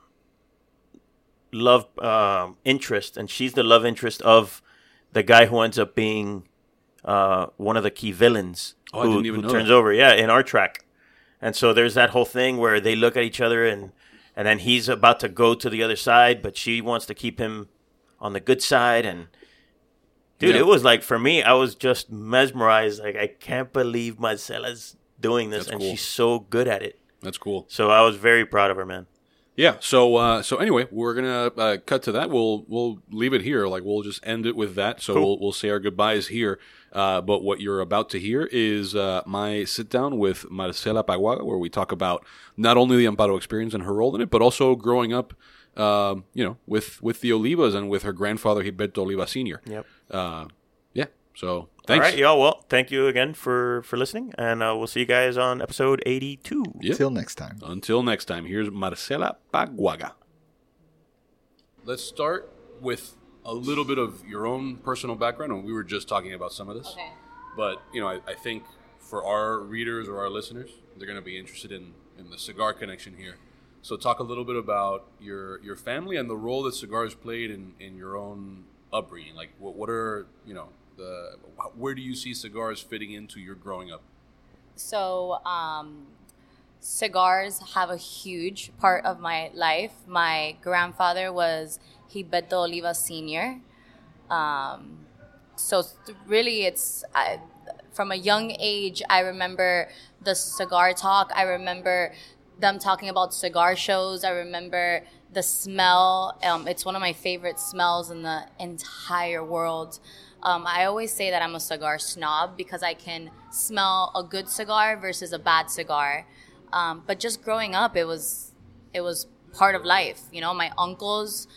love um, interest, and she's the love interest of the guy who ends up being uh, one of the key villains Oh, I who, didn't even who know turns that. over. Yeah, in our track, and so there's that whole thing where they look at each other and and then he's about to go to the other side, but she wants to keep him on the good side and. Dude, Yeah. it was like for me, I was just mesmerized. Like I can't believe Marcela's doing this, That's and cool. she's so good at it. That's cool. So I was very proud of her, man. Yeah. So uh, so anyway, we're gonna uh, cut to that. We'll we'll leave it here. Like we'll just end it with that. So Cool. we'll we'll say our goodbyes here. Uh, but what you're about to hear is uh, my sit down with Marcela Paguaga, where we talk about not only the Amparo experience and her role in it, but also growing up, um, you know, with with the Olivas and with her grandfather Gilberto Oliva Senior. Yep. Uh, yeah. So thanks. All right, y'all. Well, thank you again for for listening, and uh, we'll see you guys on episode eighty-two. Yeah. Till next time. Until next time, here's Marcela Paguaga. Let's start with a little bit of your own personal background. And we were just talking about some of this. Okay. But, you know, I, I think for our readers or our listeners, they're going to be interested in, in the cigar connection here. So talk a little bit about your your family and the role that cigars played in, in your own upbringing. Like, what, what are, you know, the where do you see cigars fitting into your growing up? So, um, cigars have a huge part of my life. My grandfather was Gilberto Oliva Sr. Um, so, really, it's I, from a young age, I remember the cigar talk. I remember them talking about cigar shows. I remember the smell. Um, it's one of my favorite smells in the entire world. Um, I always say that I'm a cigar snob because I can smell a good cigar versus a bad cigar. Um, but just growing up, it was it was part of life. You know, my uncles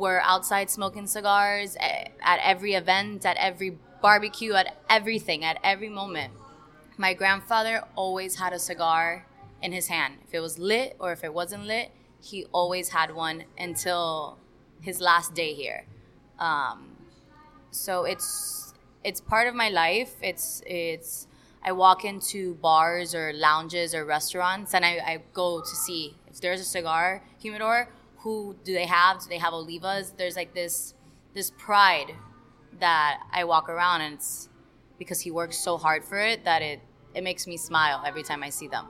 were outside smoking cigars at, at every event, at every barbecue, at everything, at every moment. My grandfather always had a cigar in his hand. If it was lit or if it wasn't lit, he always had one until his last day here. Um, so it's it's part of my life. It's it's I walk into bars or lounges or restaurants and I, I go to see if there's a cigar humidor, who do they have? Do they have Olivas? There's like this this pride that I walk around and it's because he works so hard for it that it it makes me smile every time I see them.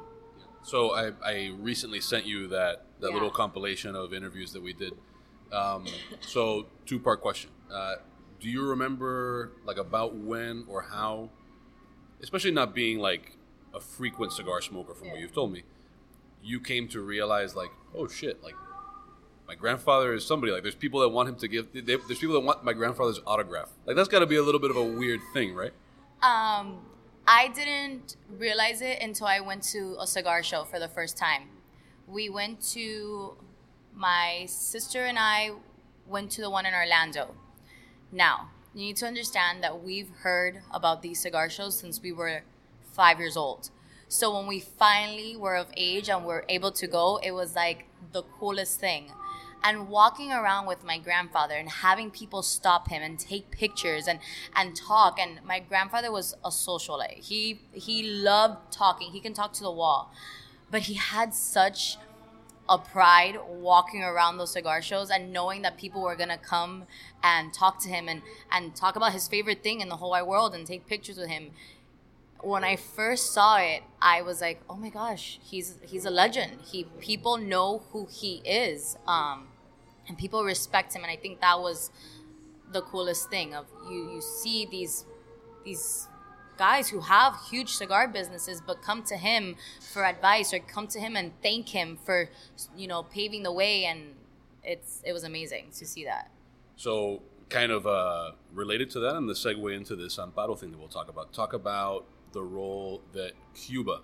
So I, I recently sent you that, that Yeah. little compilation of interviews that we did. Um, so two part question. Uh, do you remember like about when or how, especially not being like a frequent cigar smoker from what you've told me, you came to realize like, oh shit, like my grandfather is somebody. Like there's people that want him to give. They, there's people that want my grandfather's autograph. Like that's got to be a little bit of a weird thing, right? Um, I didn't realize it until I went to a cigar show for the first time. We went to my sister and I went to the one in Orlando. Now, you need to understand that we've heard about these cigar shows since we were five years old. So when we finally were of age and were able to go, it was like the coolest thing. And walking around with my grandfather and having people stop him and take pictures and, and talk. And my grandfather was a socialite. He he loved talking. He can talk to the wall. But he had such a pride walking around those cigar shows and knowing that people were gonna come and talk to him and, and talk about his favorite thing in the whole wide world and take pictures with him. When I first saw it, I was like, "Oh my gosh, he's he's a legend. He people know who he is, um, and people respect him." And I think that was the coolest thing of you you see these these guys who have huge cigar businesses but come to him for advice or come to him and thank him for you know paving the way and it's it was amazing to see that So, kind of uh, related to that, and the segue into this Amparo thing that we'll talk about. Talk about the role that Cuba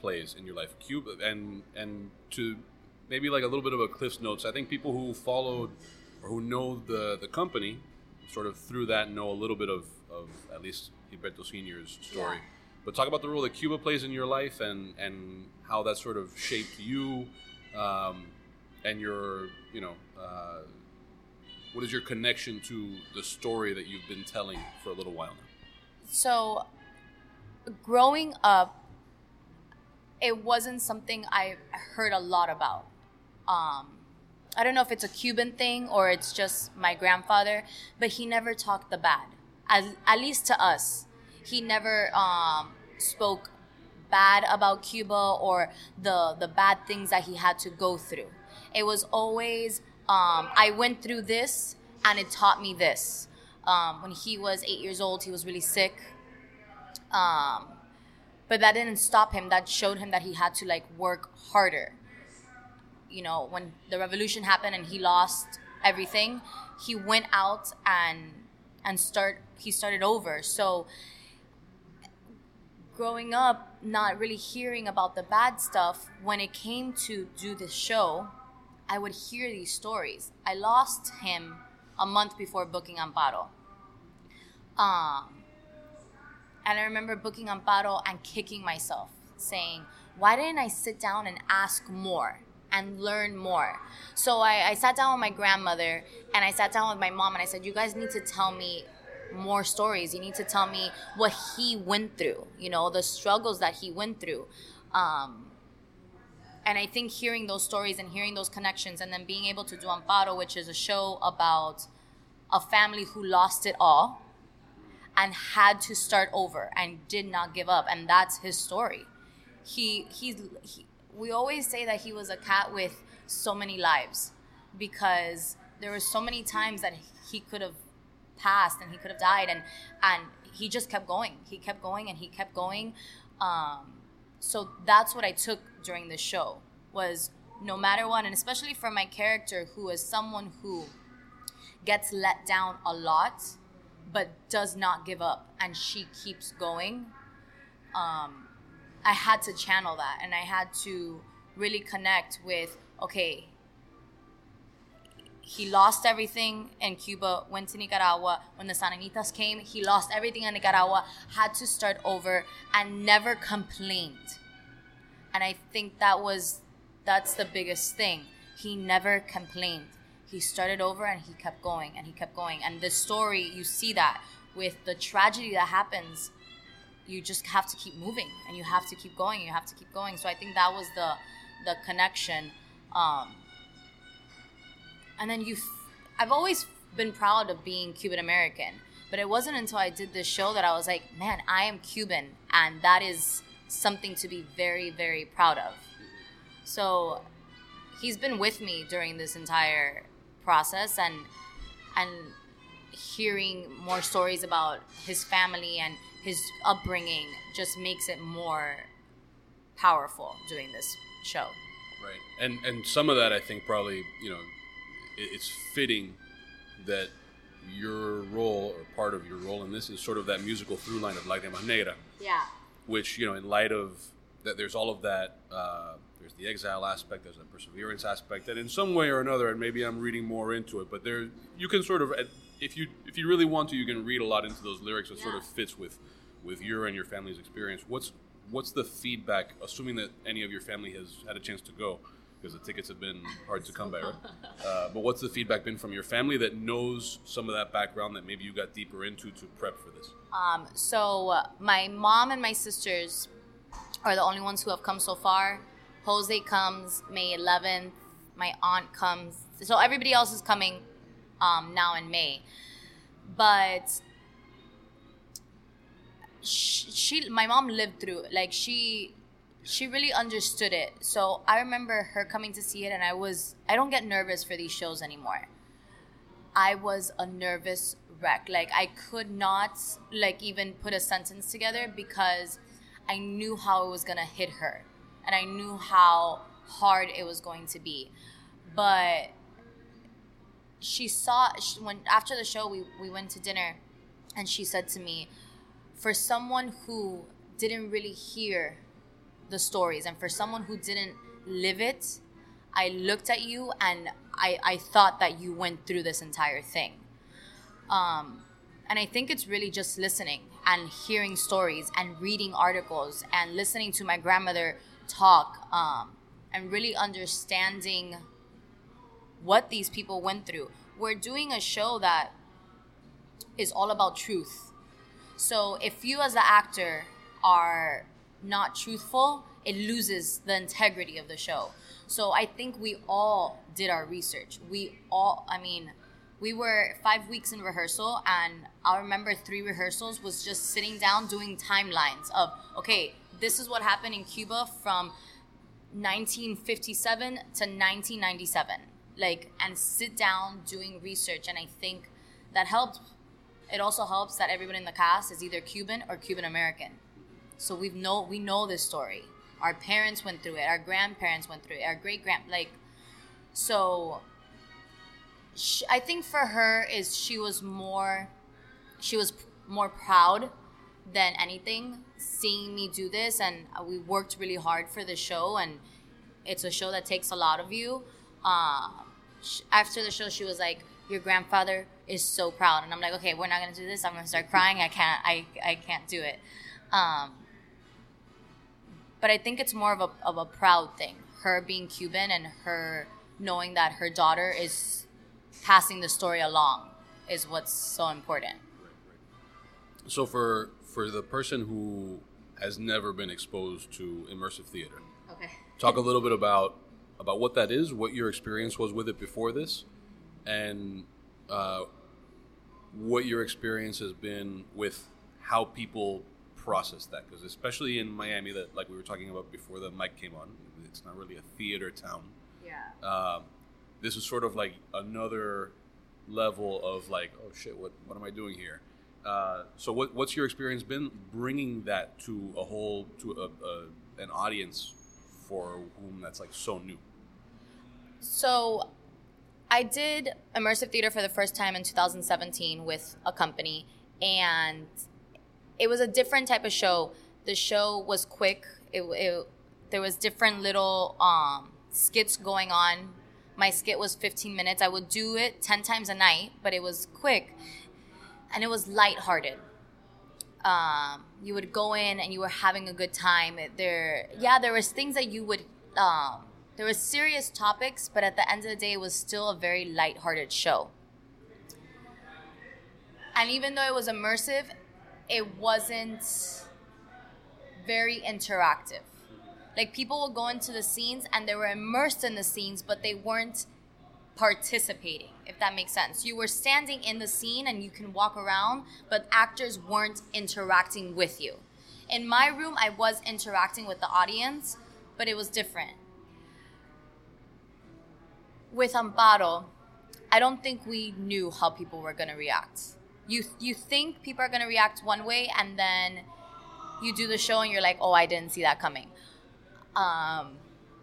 plays in your life. Cuba, and and to maybe like a little bit of a Cliff's Notes. I think people who followed or who know the the company, sort of through that, know a little bit of of at least Gilberto Senior's story. Yeah. But talk about the role that Cuba plays in your life and and how that sort of shaped you, um, and your you know. Uh, what is your connection to the story that you've been telling for a little while now? so growing up it wasn't something i heard a lot about um, i don't know if it's a cuban thing or it's just my grandfather but he never talked the bad. At, at least to us he never um, spoke bad about cuba or the the bad things that he had to go through. It was always um, i went through this and it taught me this. Um, when he was eight years old he was really sick. Um, but that didn't stop him. That showed him that he had to like work harder you know when the revolution happened and he lost everything he went out and and start he started over. So growing up not really hearing about the bad stuff when it came to do this show i would hear these stories. I lost him a month before booking amparo um, and I remember booking Amparo and kicking myself, saying, why didn't I sit down and ask more and learn more? So I, I sat down with my grandmother and I sat down with my mom and I said, you guys need to tell me more stories. You need to tell me what he went through, you know, the struggles that he went through. Um, and I think hearing those stories and hearing those connections and then being able to do Amparo, which is a show about a family who lost it all and had to start over and did not give up and that's his story he he's he, we always say that he was a cat with so many lives because there were so many times that he could have passed and he could have died and and he just kept going. He kept going and he kept going. Um, so that's what I took during the show was no matter what, and especially for my character who is someone who gets let down a lot, but does not give up, and she keeps going. Um, I had to channel that, and I had to really connect with okay. He lost everything in Cuba, went to Nicaragua. When the Sandinistas came, he lost everything in Nicaragua, had to start over, and never complained. And I think that was that's the biggest thing. He never complained. He started over and he kept going and he kept going. And the story, you see that with the tragedy that happens, you just have to keep moving and you have to keep going. You have to keep going. So I think that was the the connection. Um, and then you, I've always been proud of being Cuban American, but it wasn't until I did this show that I was like, man, I am Cuban, and that is something to be very, very proud of. So he's been with me during this entire process and and hearing more stories about his family and his upbringing just makes it more powerful doing this show. Right, and and some of that I think probably you know it's fitting that your role or part of your role in this is sort of that musical through line of Lágrima Negra, Yeah. which you know in light of that there's all of that uh, there's the exile aspect there's the perseverance aspect that in some way or another and maybe i'm reading more into it but there you can sort of if you if you really want to you can read a lot into those lyrics that sort of fits with with your and your family's experience what's what's the feedback assuming that any of your family has had a chance to go because the tickets have been hard to come by right uh, but what's the feedback been from your family that knows some of that background that maybe you got deeper into to prep for this Um, so uh, my mom and my sisters are the only ones who have come so far. Jose comes May 11th. My aunt comes. So everybody else is coming um, now in May. But she, she, my mom lived through. Like she, she really understood it. So I remember her coming to see it, and I was. I don't get nervous for these shows anymore. I was a nervous wreck. Like I could not like even put a sentence together because I knew how it was gonna hit her, and I knew how hard it was going to be. But she saw she, when after the show we we went to dinner, and she said to me, for someone who didn't really hear the stories and for someone who didn't live it, I looked at you and I, I thought that you went through this entire thing. Um, and I think it's really just listening and hearing stories and reading articles and listening to my grandmother talk um, and really understanding what these people went through. We're doing a show that is all about truth. So if you as the actor are not truthful, it loses the integrity of the show. So I think we all did our research. We all, I mean, we were five weeks in rehearsal, and I remember three rehearsals was just sitting down doing timelines of, okay, this is what happened in Cuba from 1957 to 1997. Like, and sit down doing research. And I think that helped. It also helps that everyone in the cast is either Cuban or Cuban American. So we've know we know this story. Our parents went through it. Our grandparents went through it. Our great grand like. So. Sh I think for her is she was more, she was more proud than anything seeing me do this, and we worked really hard for the show, and it's a show that takes a lot of you. Sh- after the show, she was like, "Your grandfather is so proud," and I'm like, "Okay, we're not gonna do this. I'm gonna start crying. I can't. I I can't do it." Um, but I think it's more of a of a proud thing. Her being Cuban and her knowing that her daughter is passing the story along is what's so important. So for for the person who has never been exposed to immersive theater, Okay. talk a little bit about about what that is, what your experience was with it before this, and uh, what your experience has been with how people process that. Because especially in Miami, that like we were talking about before the mic came on, it's not really a theater town. Yeah. Um, this is sort of like another level of like, oh shit, what what am I doing here? Uh, so what, what's your experience been bringing that to a whole to a, a, an audience for whom that's like so new? So I did immersive theater for the first time in 2017 with a company, and it was a different type of show. The show was quick. It, it there was different little um, skits going on. My skit was 15 minutes. I would do it 10 times a night, but it was quick, and it was lighthearted. Um, you would go in and you were having a good time. There, yeah, there was things that you would. Um, there were serious topics, but at the end of the day, it was still a very lighthearted show. And even though it was immersive, it wasn't very interactive. Like people would go into the scenes and they were immersed in the scenes, but they weren't participating, if that makes sense. You were standing in the scene and you can walk around, but actors weren't interacting with you. In my room, I was interacting with the audience, but it was different. With Amparo, I don't think we knew how people were going to react. You you think people are going to react one way and then you do the show and you're like, "Oh, I didn't see that coming." Um,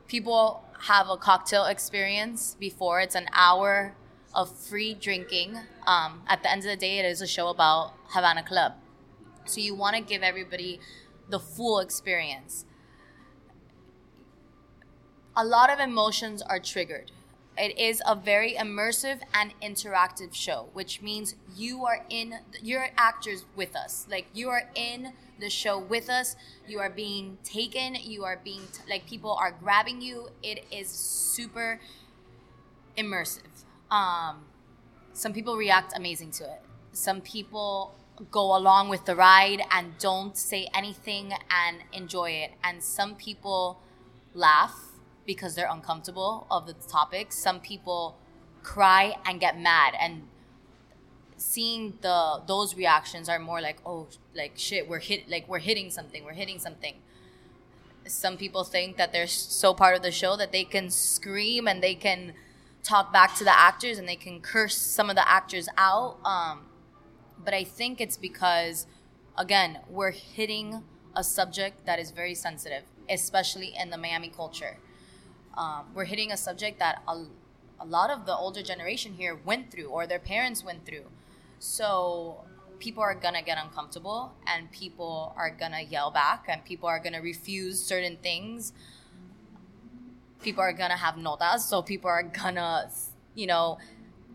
people have a cocktail experience before. It's an hour of free drinking. Um, at the end of the day, it is a show about Havana Club. So you want to give everybody the full experience. A lot of emotions are triggered. It is a very immersive and interactive show, which means you are in, you're actors with us. Like you are in the show with us. You are being taken. You are being, like, people are grabbing you. It is super immersive. Um, some people react amazing to it. Some people go along with the ride and don't say anything and enjoy it. And some people laugh because they're uncomfortable of the topic. Some people cry and get mad. And seeing the those reactions are more like oh like shit we're hit like we're hitting something we're hitting something. Some people think that they're so part of the show that they can scream and they can talk back to the actors and they can curse some of the actors out. Um, but i think it's because again we're hitting a subject that is very sensitive especially in the miami culture um, we're hitting a subject that a, a lot of the older generation here went through or their parents went through. So people are gonna get uncomfortable and people are gonna yell back and people are gonna refuse certain things. People are gonna have notas, so people are gonna, you know,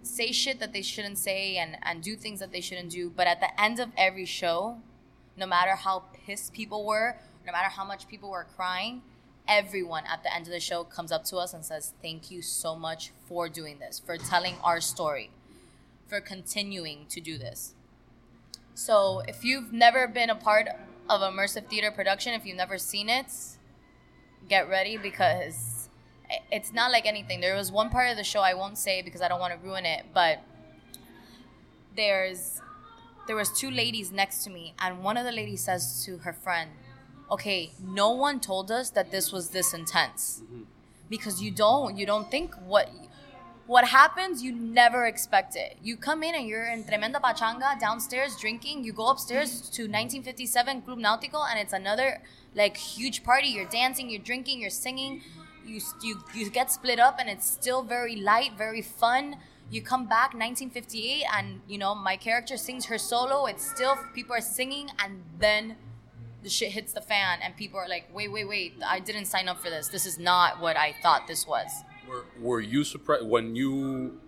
say shit that they shouldn't say and, and do things that they shouldn't do. But at the end of every show, no matter how pissed people were, no matter how much people were crying, everyone at the end of the show comes up to us and says, Thank you so much for doing this, for telling our story, for continuing to do this. So, if you've never been a part of immersive theater production, if you've never seen it, get ready because it's not like anything. There was one part of the show I won't say because I don't want to ruin it, but there's there was two ladies next to me and one of the ladies says to her friend, okay, no one told us that this was this intense. Mm-hmm. Because you don't, you don't think what what happens, you never expect it. You come in and you're in tremenda pachanga downstairs drinking. You go upstairs to 1957 Club Nautico and it's another like huge party. You're dancing, you're drinking, you're singing. You you you get split up and it's still very light, very fun. You come back 1958 and you know my character sings her solo. It's still people are singing and then the shit hits the fan and people are like, wait, wait, wait, I didn't sign up for this. This is not what I thought this was. Were, were you surprised when you,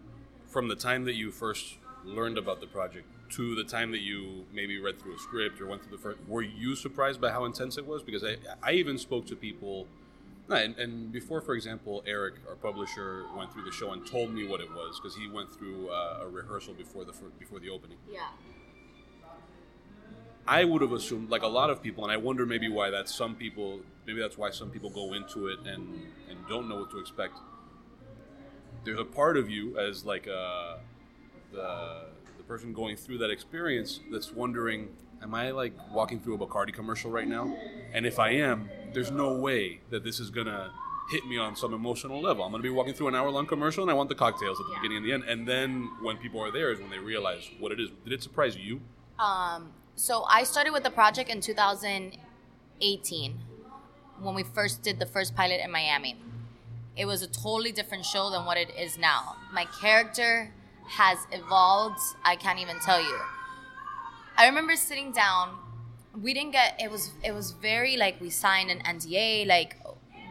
from the time that you first learned about the project to the time that you maybe read through a script or went through the first, were you surprised by how intense it was? Because I, I even spoke to people, and, and before, for example, Eric, our publisher, went through the show and told me what it was because he went through uh, a rehearsal before the before the opening. Yeah. I would have assumed, like a lot of people, and I wonder maybe why that's some people, maybe that's why some people go into it and, and don't know what to expect. There's a part of you as like uh, the the person going through that experience that's wondering, am I like walking through a Bacardi commercial right now? And if I am, there's no way that this is gonna hit me on some emotional level. I'm gonna be walking through an hour long commercial, and I want the cocktails at the beginning and the end. And then when people are there is when they realize what it is. Did it surprise you? Um, so I started with the project in 2018 when we first did the first pilot in Miami. It was a totally different show than what it is now. My character has evolved. I can't even tell you. I remember sitting down. We didn't get it was it was very like we signed an NDA like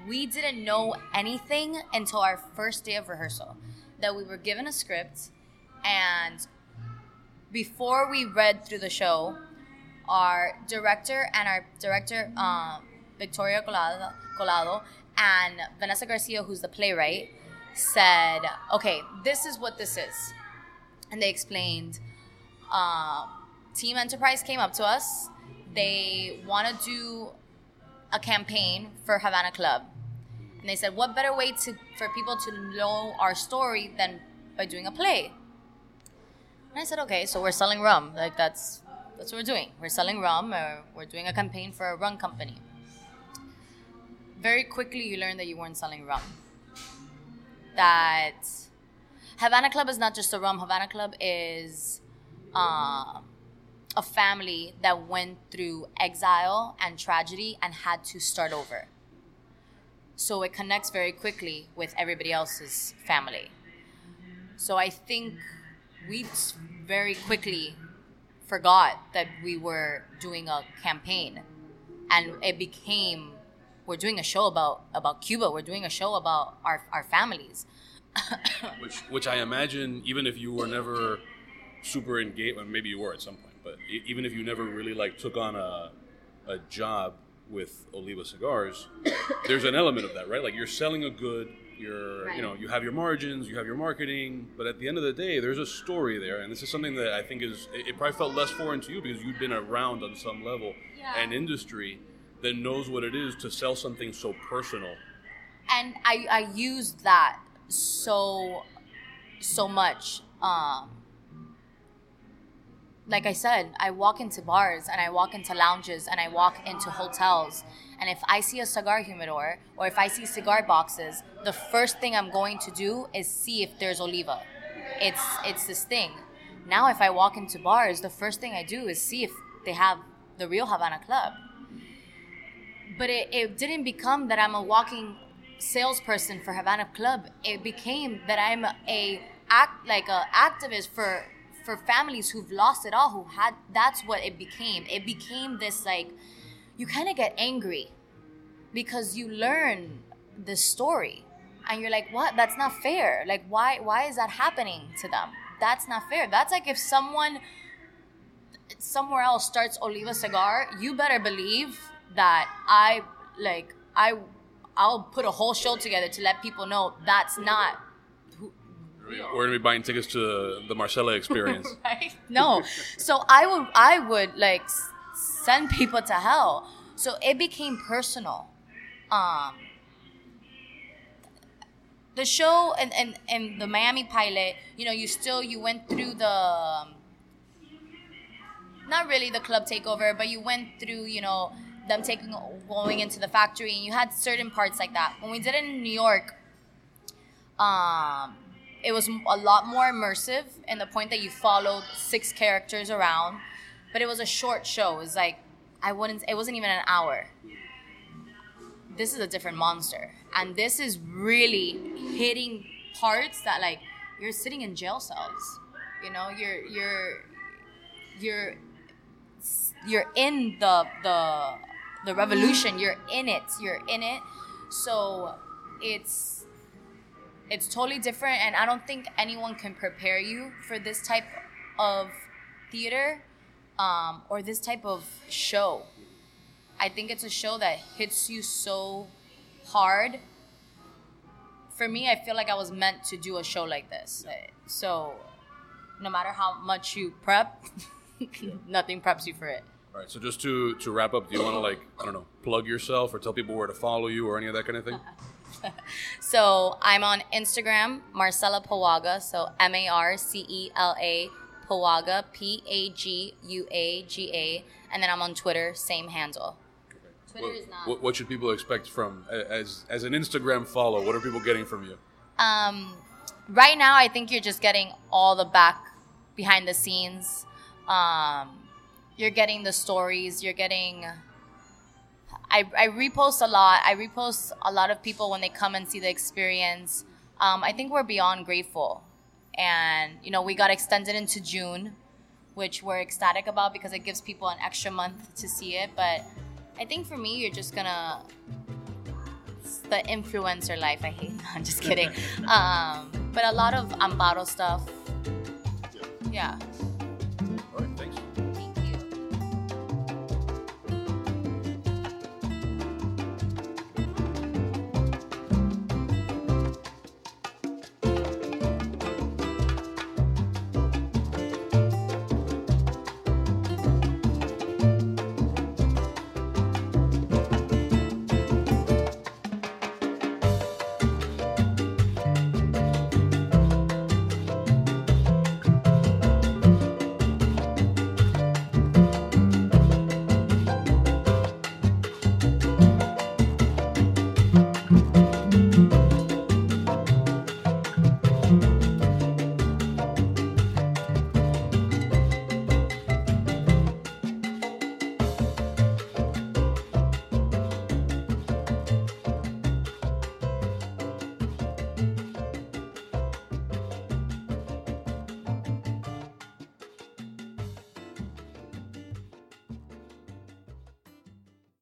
we didn't know anything until our first day of rehearsal that we were given a script and before we read through the show our director and our director um, Victoria Collado, Collado and Vanessa Garcia who's the playwright said okay this is what this is and they explained um, Team Enterprise came up to us. They want to do a campaign for Havana Club. And they said, what better way to for people to know our story than by doing a play? And I said, okay, so we're selling rum. Like that's that's what we're doing. We're selling rum or we're doing a campaign for a rum company. Very quickly you learn that you weren't selling rum. That Havana Club is not just a rum. Havana Club is uh, a family that went through exile and tragedy and had to start over. So it connects very quickly with everybody else's family. So I think we very quickly forgot that we were doing a campaign and it became we're doing a show about about Cuba. We're doing a show about our, our families. which which I imagine even if you were never super engaged, well, maybe you were at some point, but even if you never really like took on a a job with Oliva cigars, there's an element of that, right? Like you're selling a good, you're Right. you know you have your margins, you have your marketing, but at the end of the day, there's a story there, and this is something that I think is it, it probably felt less foreign to you because you've been around on some level Yeah. an industry that knows what it is to sell something so personal. and I, I used that so so much um like i said i walk into bars and i walk into lounges and i walk into hotels and if i see a cigar humidor or if i see cigar boxes the first thing i'm going to do is see if there's oliva it's it's this thing now if i walk into bars the first thing i do is see if they have the real havana club but it, it didn't become that I'm a walking salesperson for Havana Club. It became that I'm a act like a activist for for families who've lost it all, who had that's what it became. It became this like you kind of get angry because you learn the story and you're like, what? That's not fair. Like why why is that happening to them? That's not fair. That's like if someone somewhere else starts Oliva cigar, you better believe that I like I I'll put a whole show together to let people know that's not We're gonna be buying tickets to the Marcela experience. right. No, so I would I would like send people to hell. So it became personal. Um, the show and, and and the Miami pilot, you know, you still you went through the um, not really the club takeover, but you went through, you know, them taking going into the factory, and you had certain parts like that. When we did it in New York, um, it was a lot more immersive in the point that you followed six characters around, but it was a short show. It was like I wouldn't. It wasn't even an hour. This is a different monster, and this is really hitting parts that like you're sitting in jail cells. You know, you're you're you're you're in the the the revolution mm. you're in it you're in it so it's it's totally different and i don't think anyone can prepare you for this type of theater um, or this type of show i think it's a show that hits you so hard for me i feel like i was meant to do a show like this so no matter how much you prep nothing preps you for it All right, so just to to wrap up, do you want to like I don't know, plug yourself or tell people where to follow you or any of that kind of thing? So I'm on Instagram, Marcela Paguaga. So M A R C E L A Paguaga, P A G U A G A. And then I'm on Twitter, same handle. Twitter What, is not. what, what should people expect from as as an Instagram follow? What are people getting from you? Um, right now, I think you're just getting all the back behind the scenes. Um, you're getting the stories. You're getting. I, I repost a lot. I repost a lot of people when they come and see the experience. Um, I think we're beyond grateful, and you know we got extended into June, which we're ecstatic about because it gives people an extra month to see it. But I think for me, you're just gonna the influencer life. I hate. I'm just kidding. um, but a lot of Amparo stuff. Yeah.